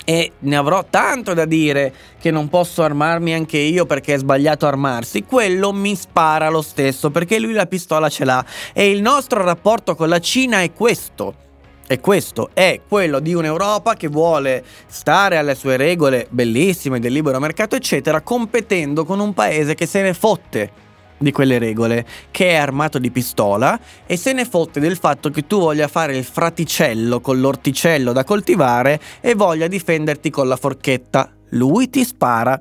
e ne avrò tanto da dire che non posso armarmi anche io perché è sbagliato armarsi, quello mi spara lo stesso perché lui la pistola ce l'ha e il nostro rapporto con la Cina è questo. E questo è quello di un'Europa che vuole stare alle sue regole bellissime del libero mercato, eccetera, competendo con un paese che se ne fotte di quelle regole, che è armato di pistola e se ne fotte del fatto che tu voglia fare il fraticello con l'orticello da coltivare e voglia difenderti con la forchetta. Lui ti spara.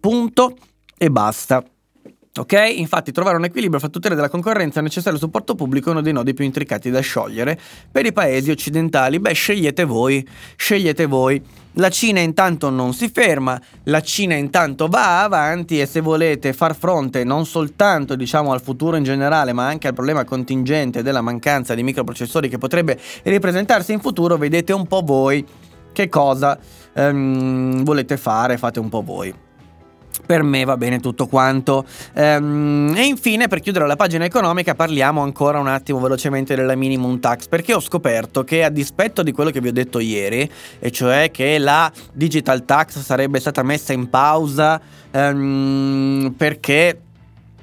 Punto e basta. Ok? Infatti trovare un equilibrio fra tutela della concorrenza e necessario supporto pubblico è uno dei nodi più intricati da sciogliere. Per i paesi occidentali, beh, scegliete voi, scegliete voi. La Cina intanto non si ferma, la Cina intanto va avanti e se volete far fronte non soltanto diciamo al futuro in generale ma anche al problema contingente della mancanza di microprocessori che potrebbe ripresentarsi in futuro, vedete un po' voi che cosa um, volete fare, fate un po' voi per me va bene tutto quanto. Ehm, e infine, per chiudere la pagina economica, parliamo ancora un attimo velocemente della minimum tax, perché ho scoperto che a dispetto di quello che vi ho detto ieri, e cioè che la digital tax sarebbe stata messa in pausa ehm, perché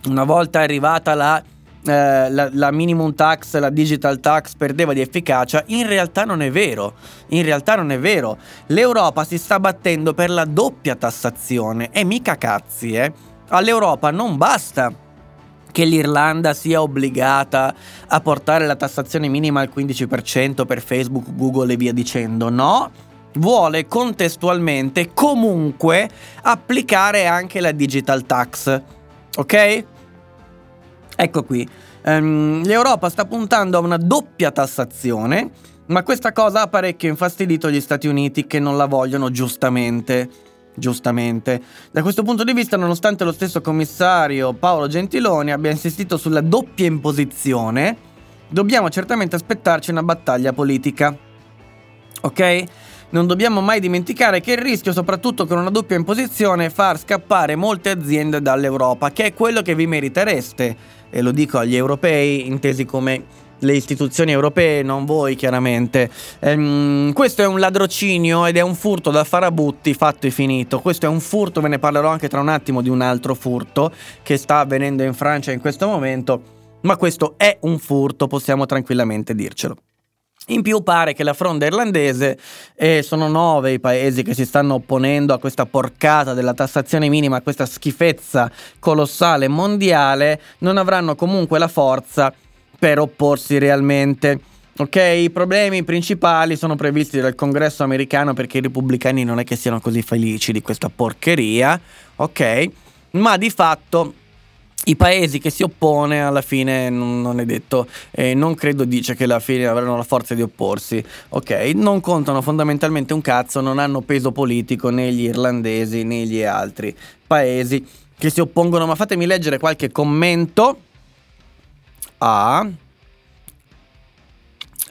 una volta arrivata la eh, la, la, minimum tax, la digital tax perdeva di efficacia, in realtà non è vero. In realtà non è vero. L'Europa si sta battendo per la doppia tassazione e mica cazzi, eh. All'Europa non basta che l'Irlanda sia obbligata a portare la tassazione minima al 15% per Facebook, Google e via dicendo, no? Vuole contestualmente comunque applicare anche la digital tax. Ok? Ecco qui, um, l'Europa sta puntando a una doppia tassazione, ma questa cosa ha parecchio infastidito gli Stati Uniti che non la vogliono giustamente. Giustamente. Da questo punto di vista, nonostante lo stesso commissario Paolo Gentiloni abbia insistito sulla doppia imposizione, dobbiamo certamente aspettarci una battaglia politica. Ok? Non dobbiamo mai dimenticare che il rischio, soprattutto con una doppia imposizione, è far scappare molte aziende dall'Europa, che è quello che vi meritereste e lo dico agli europei, intesi come le istituzioni europee, non voi chiaramente. Ehm, questo è un ladrocinio ed è un furto da farabutti fatto e finito. Questo è un furto, ve ne parlerò anche tra un attimo di un altro furto che sta avvenendo in Francia in questo momento, ma questo è un furto, possiamo tranquillamente dircelo. In più pare che la fronda irlandese, e sono nove i paesi che si stanno opponendo a questa porcata della tassazione minima, a questa schifezza colossale mondiale, non avranno comunque la forza per opporsi realmente. Ok, i problemi principali sono previsti dal congresso americano perché i repubblicani non è che siano così felici di questa porcheria, ok? Ma di fatto i paesi che si oppone alla fine non, è detto e non credo dice che alla fine avranno la forza di opporsi. Ok non contano fondamentalmente un cazzo non hanno peso politico né gli irlandesi né gli altri paesi che si oppongono. Ma fatemi leggere qualche commento a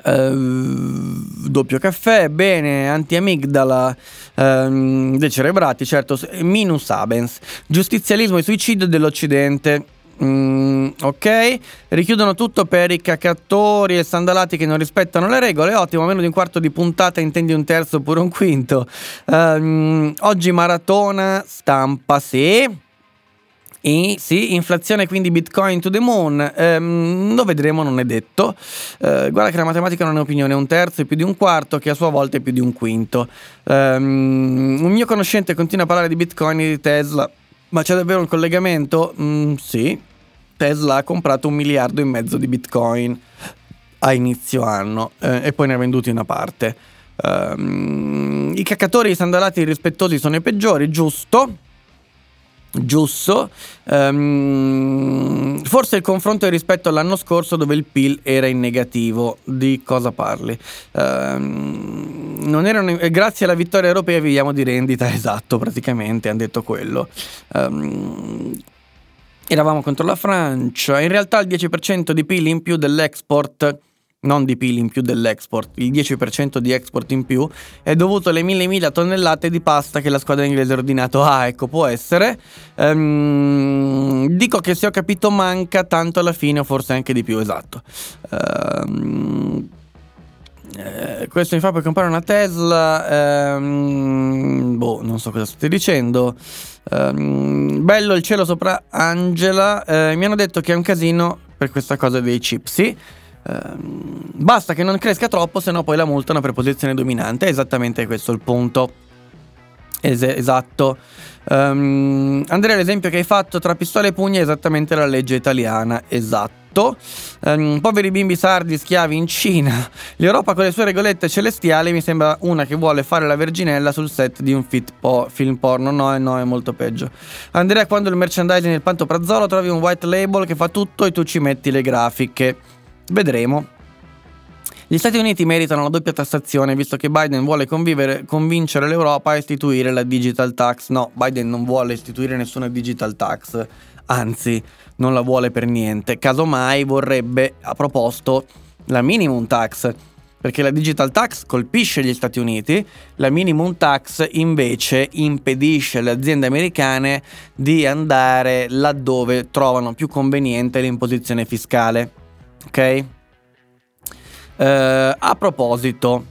Uh, doppio caffè, bene, anti-amigdala, uh, decerebrati, certo, minus abens, giustizialismo e suicidio dell'Occidente. Mm, ok, richiudono tutto per i cacattori e sandalati che non rispettano le regole. Ottimo, meno di un quarto di puntata, intendi un terzo oppure un quinto. Uh, oggi maratona, stampa, sì. E sì, inflazione quindi Bitcoin to the moon, ehm, lo vedremo, non è detto. Eh, guarda che la matematica non è opinione, un terzo è più di un quarto, che a sua volta è più di un quinto. Um, un mio conoscente continua a parlare di Bitcoin e di Tesla, ma c'è davvero un collegamento? Mm, sì, Tesla ha comprato un miliardo e mezzo di Bitcoin a inizio anno eh, e poi ne ha venduti una parte. Um, I caccatori sandalati irrispettosi sono i peggiori, giusto? Giusto. Um, forse il confronto è rispetto all'anno scorso dove il PIL era in negativo. Di cosa parli? Um, non erano, grazie alla vittoria europea viviamo di rendita, (laughs) esatto, praticamente hanno detto quello. Um, eravamo contro la Francia. In realtà il 10% di PIL in più dell'export non di PIL in più dell'export, il 10% di export in più, è dovuto alle mille mila tonnellate di pasta che la squadra inglese ha ordinato. Ah, ecco, può essere. Um, dico che se ho capito manca tanto alla fine, o forse anche di più, esatto. Um, Eh, questo mi fa per comprare una Tesla. Ehm, boh, non so cosa state dicendo. Ehm, bello il cielo sopra Angela. Eh, mi hanno detto che è un casino per questa cosa dei chip. Sì. Ehm, basta che non cresca troppo, se no poi la multano per posizione dominante. È esattamente questo il punto. Es- esatto. Um, Andrea, l'esempio che hai fatto tra pistola e pugna è esattamente la legge italiana. Esatto. Um, poveri bimbi sardi schiavi in Cina. L'Europa con le sue regolette celestiali mi sembra una che vuole fare la verginella sul set di un po- film porno. No, no, è molto peggio. Andrea, quando il merchandising nel Pantoprazzolo trovi un white label che fa tutto e tu ci metti le grafiche. Vedremo. Gli Stati Uniti meritano la doppia tassazione visto che Biden vuole convincere l'Europa a istituire la digital tax. No, Biden non vuole istituire nessuna digital tax, anzi non la vuole per niente. Casomai vorrebbe, ha proposto, la minimum tax, perché la digital tax colpisce gli Stati Uniti, la minimum tax invece impedisce alle aziende americane di andare laddove trovano più conveniente l'imposizione fiscale. Ok? Eh, a proposito,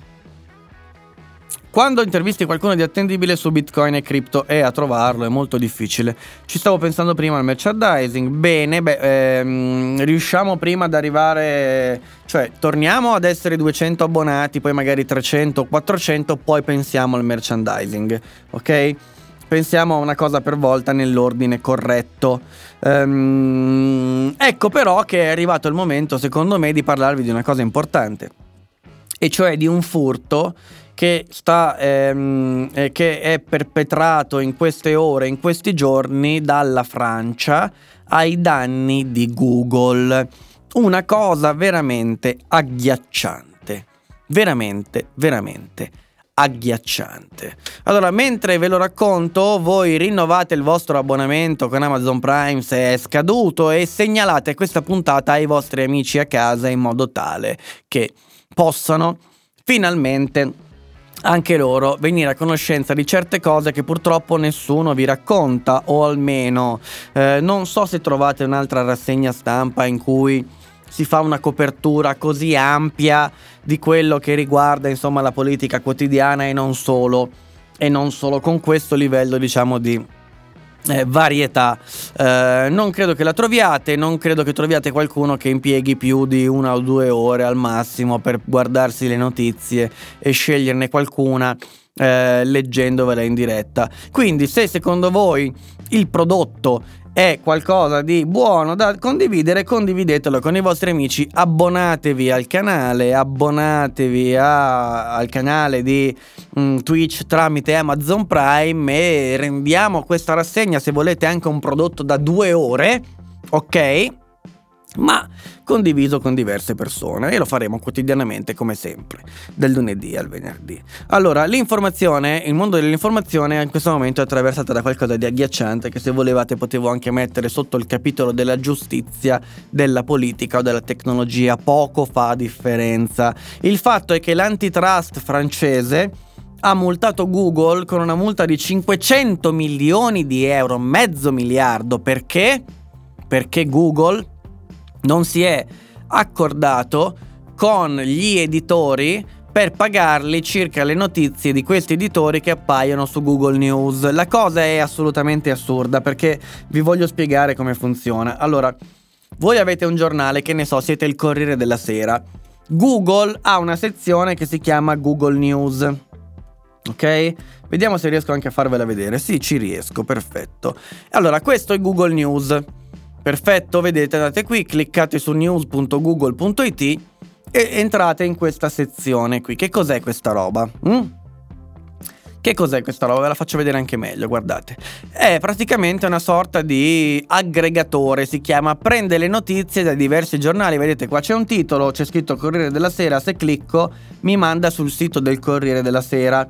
quando intervisti qualcuno di attendibile su Bitcoin e cripto e a trovarlo è molto difficile. Ci stavo pensando prima al merchandising. Bene, beh, ehm, riusciamo prima ad arrivare, cioè torniamo ad essere 200 abbonati, poi magari 300, 400, poi pensiamo al merchandising, ok? Pensiamo a una cosa per volta nell'ordine corretto. Um, ecco però che è arrivato il momento, secondo me, di parlarvi di una cosa importante, e cioè di un furto che, sta, ehm, eh, che è perpetrato in queste ore, in questi giorni dalla Francia ai danni di Google. Una cosa veramente agghiacciante. Veramente, veramente agghiacciante. Allora, mentre ve lo racconto, voi rinnovate il vostro abbonamento con Amazon Prime se è scaduto e segnalate questa puntata ai vostri amici a casa in modo tale che possano finalmente anche loro venire a conoscenza di certe cose che purtroppo nessuno vi racconta o almeno eh, non so se trovate un'altra rassegna stampa in cui si fa una copertura così ampia di quello che riguarda insomma la politica quotidiana e non solo e non solo con questo livello diciamo di eh, varietà. Eh, non credo che la troviate non credo che troviate qualcuno che impieghi più di una o due ore al massimo per guardarsi le notizie e sceglierne qualcuna eh, leggendovela in diretta quindi se secondo voi il prodotto è qualcosa di buono da condividere, condividetelo con i vostri amici, abbonatevi al canale, abbonatevi a, al canale di um, Twitch tramite Amazon Prime e rendiamo questa rassegna se volete anche un prodotto da due ore, ok? Ma condiviso con diverse persone e lo faremo quotidianamente come sempre, dal lunedì al venerdì. Allora, l'informazione, il mondo dell'informazione in questo momento è attraversato da qualcosa di agghiacciante che se volevate potevo anche mettere sotto il capitolo della giustizia, della politica o della tecnologia, poco fa differenza. Il fatto è che l'antitrust francese ha multato Google con una multa di 500 milioni di euro, mezzo miliardo, perché? Perché Google non si è accordato con gli editori per pagarli circa le notizie di questi editori che appaiono su Google News. La cosa è assolutamente assurda perché vi voglio spiegare come funziona. Allora, voi avete un giornale che ne so, siete il Corriere della Sera. Google ha una sezione che si chiama Google News. Ok? Vediamo se riesco anche a farvela vedere. Sì, ci riesco, perfetto. Allora, questo è Google News. Perfetto, vedete, andate qui, cliccate su news.google.it e entrate in questa sezione qui. Che cos'è questa roba? Mm? Che cos'è questa roba? Ve la faccio vedere anche meglio, guardate. È praticamente una sorta di aggregatore, si chiama Prende le notizie da diversi giornali. Vedete, qua c'è un titolo, c'è scritto Corriere della Sera, se clicco mi manda sul sito del Corriere della Sera.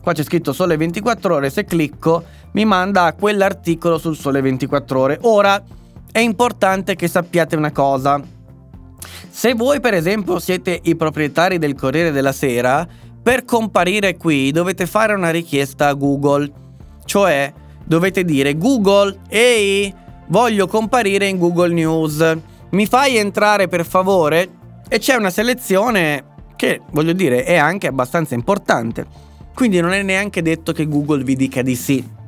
Qua c'è scritto Sole 24 ore, se clicco mi manda a quell'articolo sul Sole 24 ore. Ora è importante che sappiate una cosa. Se voi per esempio siete i proprietari del Corriere della Sera, per comparire qui dovete fare una richiesta a Google. Cioè dovete dire Google, ehi, voglio comparire in Google News. Mi fai entrare per favore? E c'è una selezione che voglio dire è anche abbastanza importante. Quindi non è neanche detto che Google vi dica di sì.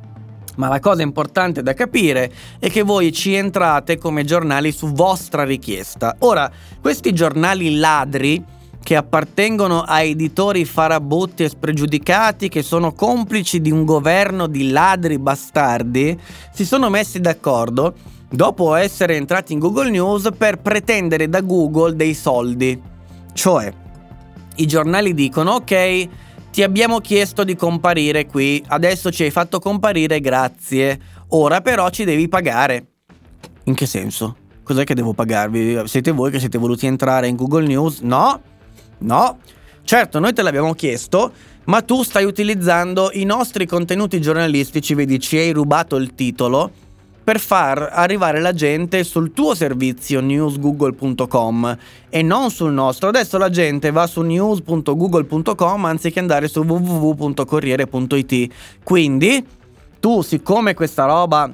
Ma la cosa importante da capire è che voi ci entrate come giornali su vostra richiesta. Ora, questi giornali ladri che appartengono a editori farabutti e spregiudicati che sono complici di un governo di ladri bastardi, si sono messi d'accordo dopo essere entrati in Google News per pretendere da Google dei soldi. Cioè, i giornali dicono ok, ti abbiamo chiesto di comparire qui, adesso ci hai fatto comparire, grazie. Ora però ci devi pagare. In che senso? Cos'è che devo pagarvi? Siete voi che siete voluti entrare in Google News? No, no. Certo, noi te l'abbiamo chiesto, ma tu stai utilizzando i nostri contenuti giornalistici, vedi, ci hai rubato il titolo per far arrivare la gente sul tuo servizio newsgoogle.com e non sul nostro. Adesso la gente va su news.google.com anziché andare su www.corriere.it. Quindi tu, siccome questa roba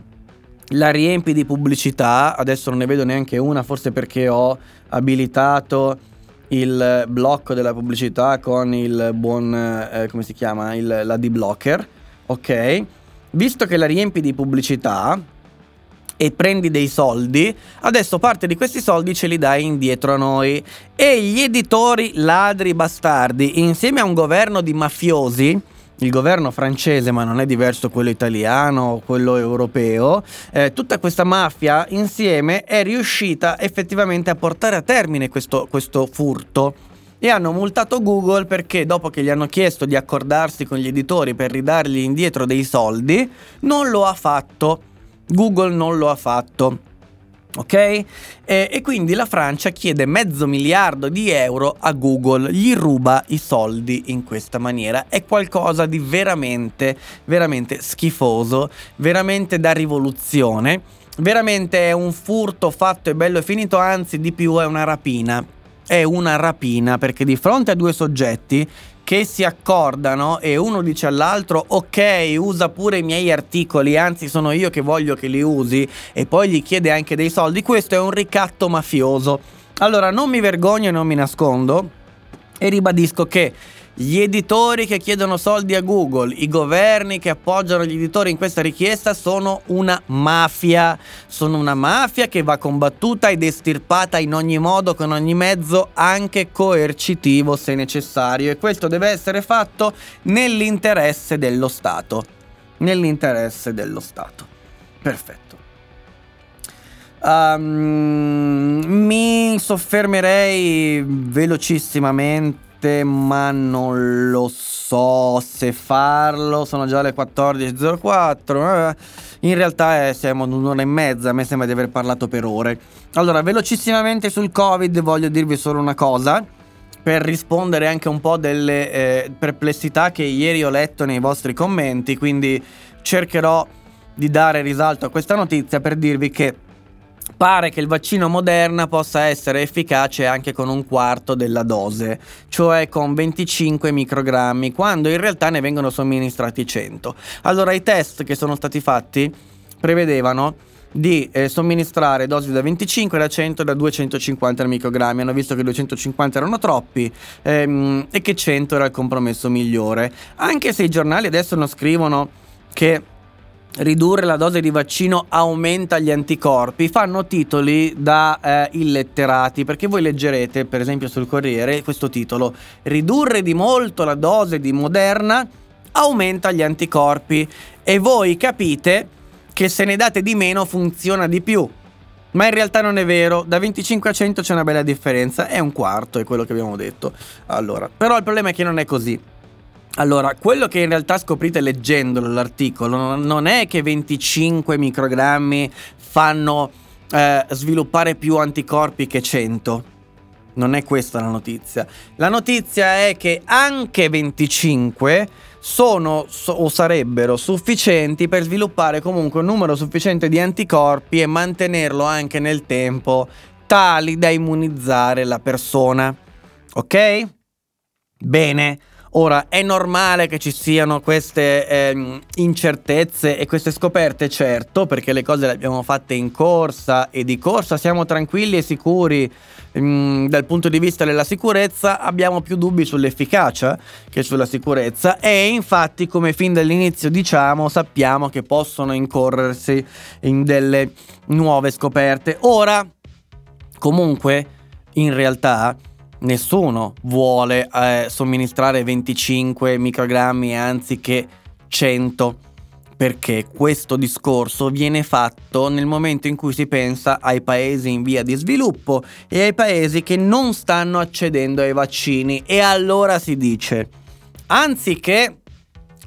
la riempi di pubblicità, adesso non ne vedo neanche una, forse perché ho abilitato il blocco della pubblicità con il buon, eh, come si chiama, il, la D-blocker, ok? Visto che la riempi di pubblicità, e prendi dei soldi, adesso parte di questi soldi ce li dai indietro a noi. E gli editori ladri bastardi, insieme a un governo di mafiosi, il governo francese, ma non è diverso quello italiano, quello europeo, eh, tutta questa mafia insieme è riuscita effettivamente a portare a termine questo, questo furto e hanno multato Google perché dopo che gli hanno chiesto di accordarsi con gli editori per ridargli indietro dei soldi, non lo ha fatto. Google non lo ha fatto. Ok? E, e, quindi la Francia chiede mezzo miliardo di euro a Google, gli ruba i soldi in questa maniera. È qualcosa di veramente, veramente schifoso, veramente da rivoluzione. Veramente è un furto fatto e bello e finito, anzi di più è una rapina. È una rapina perché di fronte a due soggetti che si accordano e uno dice all'altro ok usa pure i miei articoli, anzi sono io che voglio che li usi e poi gli chiede anche dei soldi, questo è un ricatto mafioso. Allora non mi vergogno e non mi nascondo e ribadisco che gli editori che chiedono soldi a Google, i governi che appoggiano gli editori in questa richiesta sono una mafia. Sono una mafia che va combattuta ed estirpata in ogni modo, con ogni mezzo, anche coercitivo se necessario. E questo deve essere fatto nell'interesse dello Stato. Nell'interesse dello Stato. Perfetto. Um, mi soffermerei velocissimamente notte, ma non lo so se farlo. Sono già le 14.04. Eh, in realtà è, siamo ad un'ora e mezza. A me sembra di aver parlato per ore. Allora, velocissimamente sul Covid, voglio dirvi solo una cosa. Per rispondere anche un po' delle eh, perplessità che ieri ho letto nei vostri commenti. Quindi cercherò di dare risalto a questa notizia per dirvi che pare che il vaccino Moderna possa essere efficace anche con un quarto della dose, cioè con 25 microgrammi, quando in realtà ne vengono somministrati 100. Allora i test che sono stati fatti prevedevano di eh, somministrare dosi da 25, da 100 e da 250 microgrammi. Hanno visto che 250 erano troppi ehm, e che 100 era il compromesso migliore. Anche se i giornali adesso non scrivono che ridurre la dose di vaccino aumenta gli anticorpi, fanno titoli da eh, illetterati, perché voi leggerete, per esempio sul Corriere, questo titolo, ridurre di molto la dose di Moderna aumenta gli anticorpi e voi capite che se ne date di meno funziona di più. Ma in realtà non è vero, da 25 a 100 c'è una bella differenza, è un quarto, è quello che abbiamo detto. Allora, però il problema è che non è così. Allora, quello che in realtà scoprite leggendolo l'articolo non è che 25 microgrammi fanno eh, sviluppare più anticorpi che 100. Non è questa la notizia. La notizia è che anche 25 sono o sarebbero sufficienti per sviluppare comunque un numero sufficiente di anticorpi e mantenerlo anche nel tempo tali da immunizzare la persona. Ok? Bene. Ora, è normale che ci siano queste eh, incertezze e queste scoperte, certo, perché le cose le abbiamo fatte in corsa e di corsa siamo tranquilli e sicuri mh, mm, dal punto di vista della sicurezza, abbiamo più dubbi sull'efficacia che sulla sicurezza e infatti come fin dall'inizio diciamo sappiamo che possono incorrersi in delle nuove scoperte. Ora, comunque, in realtà nessuno vuole eh, somministrare 25 microgrammi anziché 100 perché questo discorso viene fatto nel momento in cui si pensa ai paesi in via di sviluppo e ai paesi che non stanno accedendo ai vaccini. E allora si dice anziché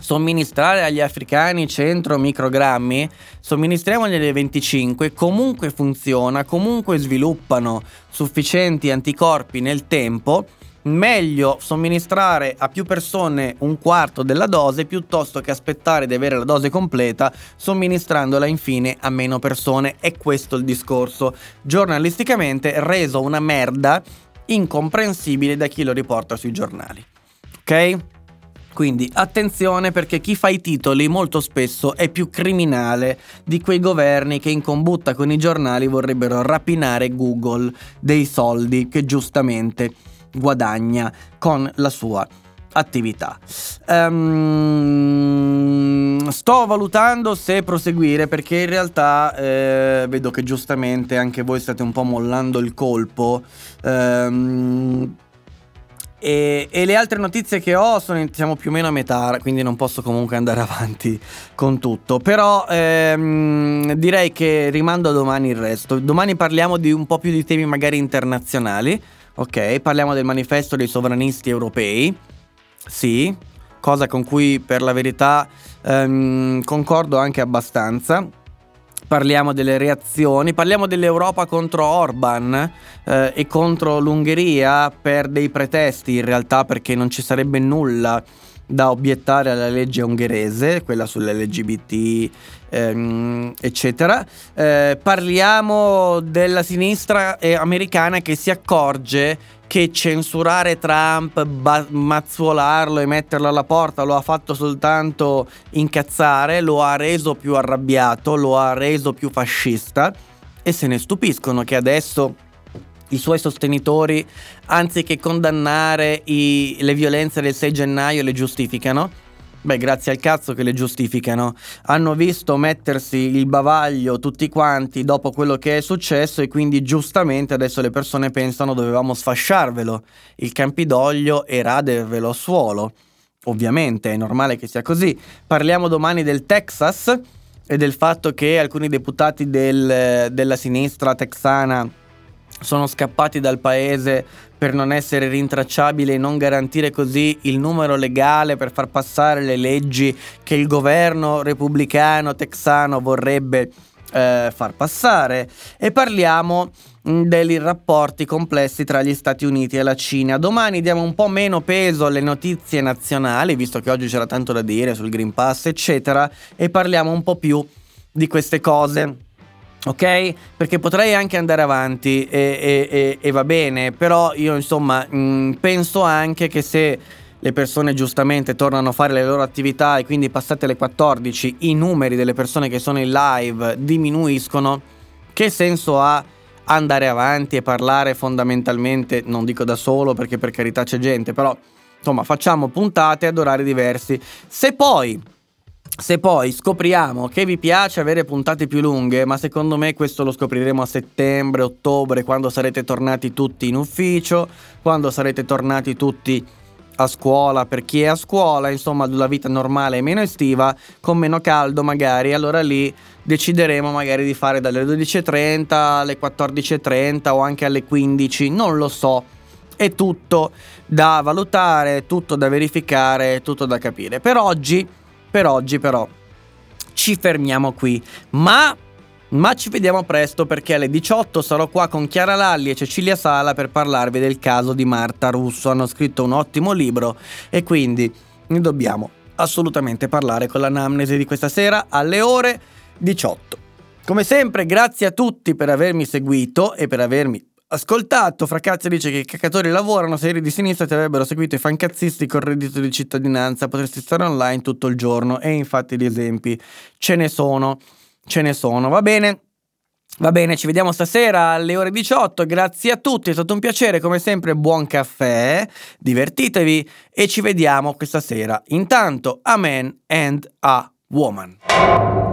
somministrare agli africani 100 microgrammi, somministriamogliene 25, comunque funziona, comunque sviluppano sufficienti anticorpi nel tempo, meglio somministrare a più persone un quarto della dose piuttosto che aspettare di avere la dose completa somministrandola infine a meno persone. È questo il discorso, giornalisticamente reso una merda incomprensibile da chi lo riporta sui giornali. Ok? Quindi attenzione perché chi fa i titoli molto spesso è più criminale di quei governi che in combutta con i giornali vorrebbero rapinare Google dei soldi che giustamente guadagna con la sua attività. Um, sto valutando se proseguire perché in realtà eh, vedo che giustamente anche voi state un po' mollando il colpo. Um, e, e, le altre notizie che ho sono siamo più o meno a metà, quindi non posso comunque andare (laughs) avanti con tutto. Però ehm, direi che rimando a domani il resto. Domani parliamo di un po' più di temi magari internazionali. Ok, parliamo del manifesto dei sovranisti europei. Sì, cosa con cui per la verità ehm, concordo anche abbastanza parliamo delle reazioni, parliamo dell'Europa contro Orban eh, e contro l'Ungheria per dei pretesti in realtà perché non ci sarebbe nulla da obiettare alla legge ungherese, quella sull'LGBT, ehm, eccetera. Eh, parliamo della sinistra americana che si accorge che censurare Trump, ba- mazzuolarlo e metterlo alla porta lo ha fatto soltanto incazzare, lo ha reso più arrabbiato, lo ha reso più fascista e se ne stupiscono che adesso i suoi sostenitori, anziché condannare i- le violenze del 6 gennaio, le giustificano Beh, grazie al cazzo che le giustificano. Hanno visto mettersi il bavaglio tutti quanti dopo quello che è successo e quindi giustamente adesso le persone pensano dovevamo sfasciarvelo. Il Campidoglio e radervelo a suolo. Ovviamente è normale che sia così. Parliamo domani del Texas e del fatto che alcuni deputati del, della sinistra texana sono scappati dal paese per non essere rintracciabili e non garantire così il numero legale per far passare le leggi che il governo repubblicano texano vorrebbe eh, far passare e parliamo mm, dei rapporti complessi tra gli Stati Uniti e la Cina. Domani diamo un po' meno peso alle notizie nazionali, visto che oggi c'era tanto da dire sul Green Pass, eccetera, e parliamo un po' più di queste cose Ok? Perché potrei anche andare avanti e, e, e, e va bene, però io insomma mh, mm, penso anche che se le persone giustamente tornano a fare le loro attività e quindi passate le 14 i numeri delle persone che sono in live diminuiscono, che senso ha andare avanti e parlare fondamentalmente, non dico da solo perché per carità c'è gente, però insomma facciamo puntate ad orari diversi. Se poi se poi scopriamo che vi piace avere puntate più lunghe, ma secondo me questo lo scopriremo a settembre, ottobre, quando sarete tornati tutti in ufficio, quando sarete tornati tutti a scuola, per chi è a scuola, insomma, la vita normale e meno estiva, con meno caldo magari, allora lì decideremo magari di fare dalle 12.30 alle 14.30 o anche alle 15, non lo so. È tutto da valutare, tutto da verificare, tutto da capire. Per oggi per oggi però ci fermiamo qui, ma ma ci vediamo presto perché alle 18 sarò qua con Chiara Lalli e Cecilia Sala per parlarvi del caso di Marta Russo. Hanno scritto un ottimo libro e quindi ne dobbiamo assolutamente parlare con l'anamnesi di questa sera alle ore 18. Come sempre, grazie a tutti per avermi seguito e per avermi ascoltato. Fracazzi dice che i caccatori lavorano, se eri di sinistra ti avrebbero seguito i fancazzisti col reddito di cittadinanza, potresti stare online tutto il giorno e infatti di esempi ce ne sono, ce ne sono, va bene? Va bene, ci vediamo stasera alle ore 18. Grazie a tutti, è stato un piacere, come sempre, buon caffè, divertitevi e ci vediamo questa sera. Intanto, a man and a woman.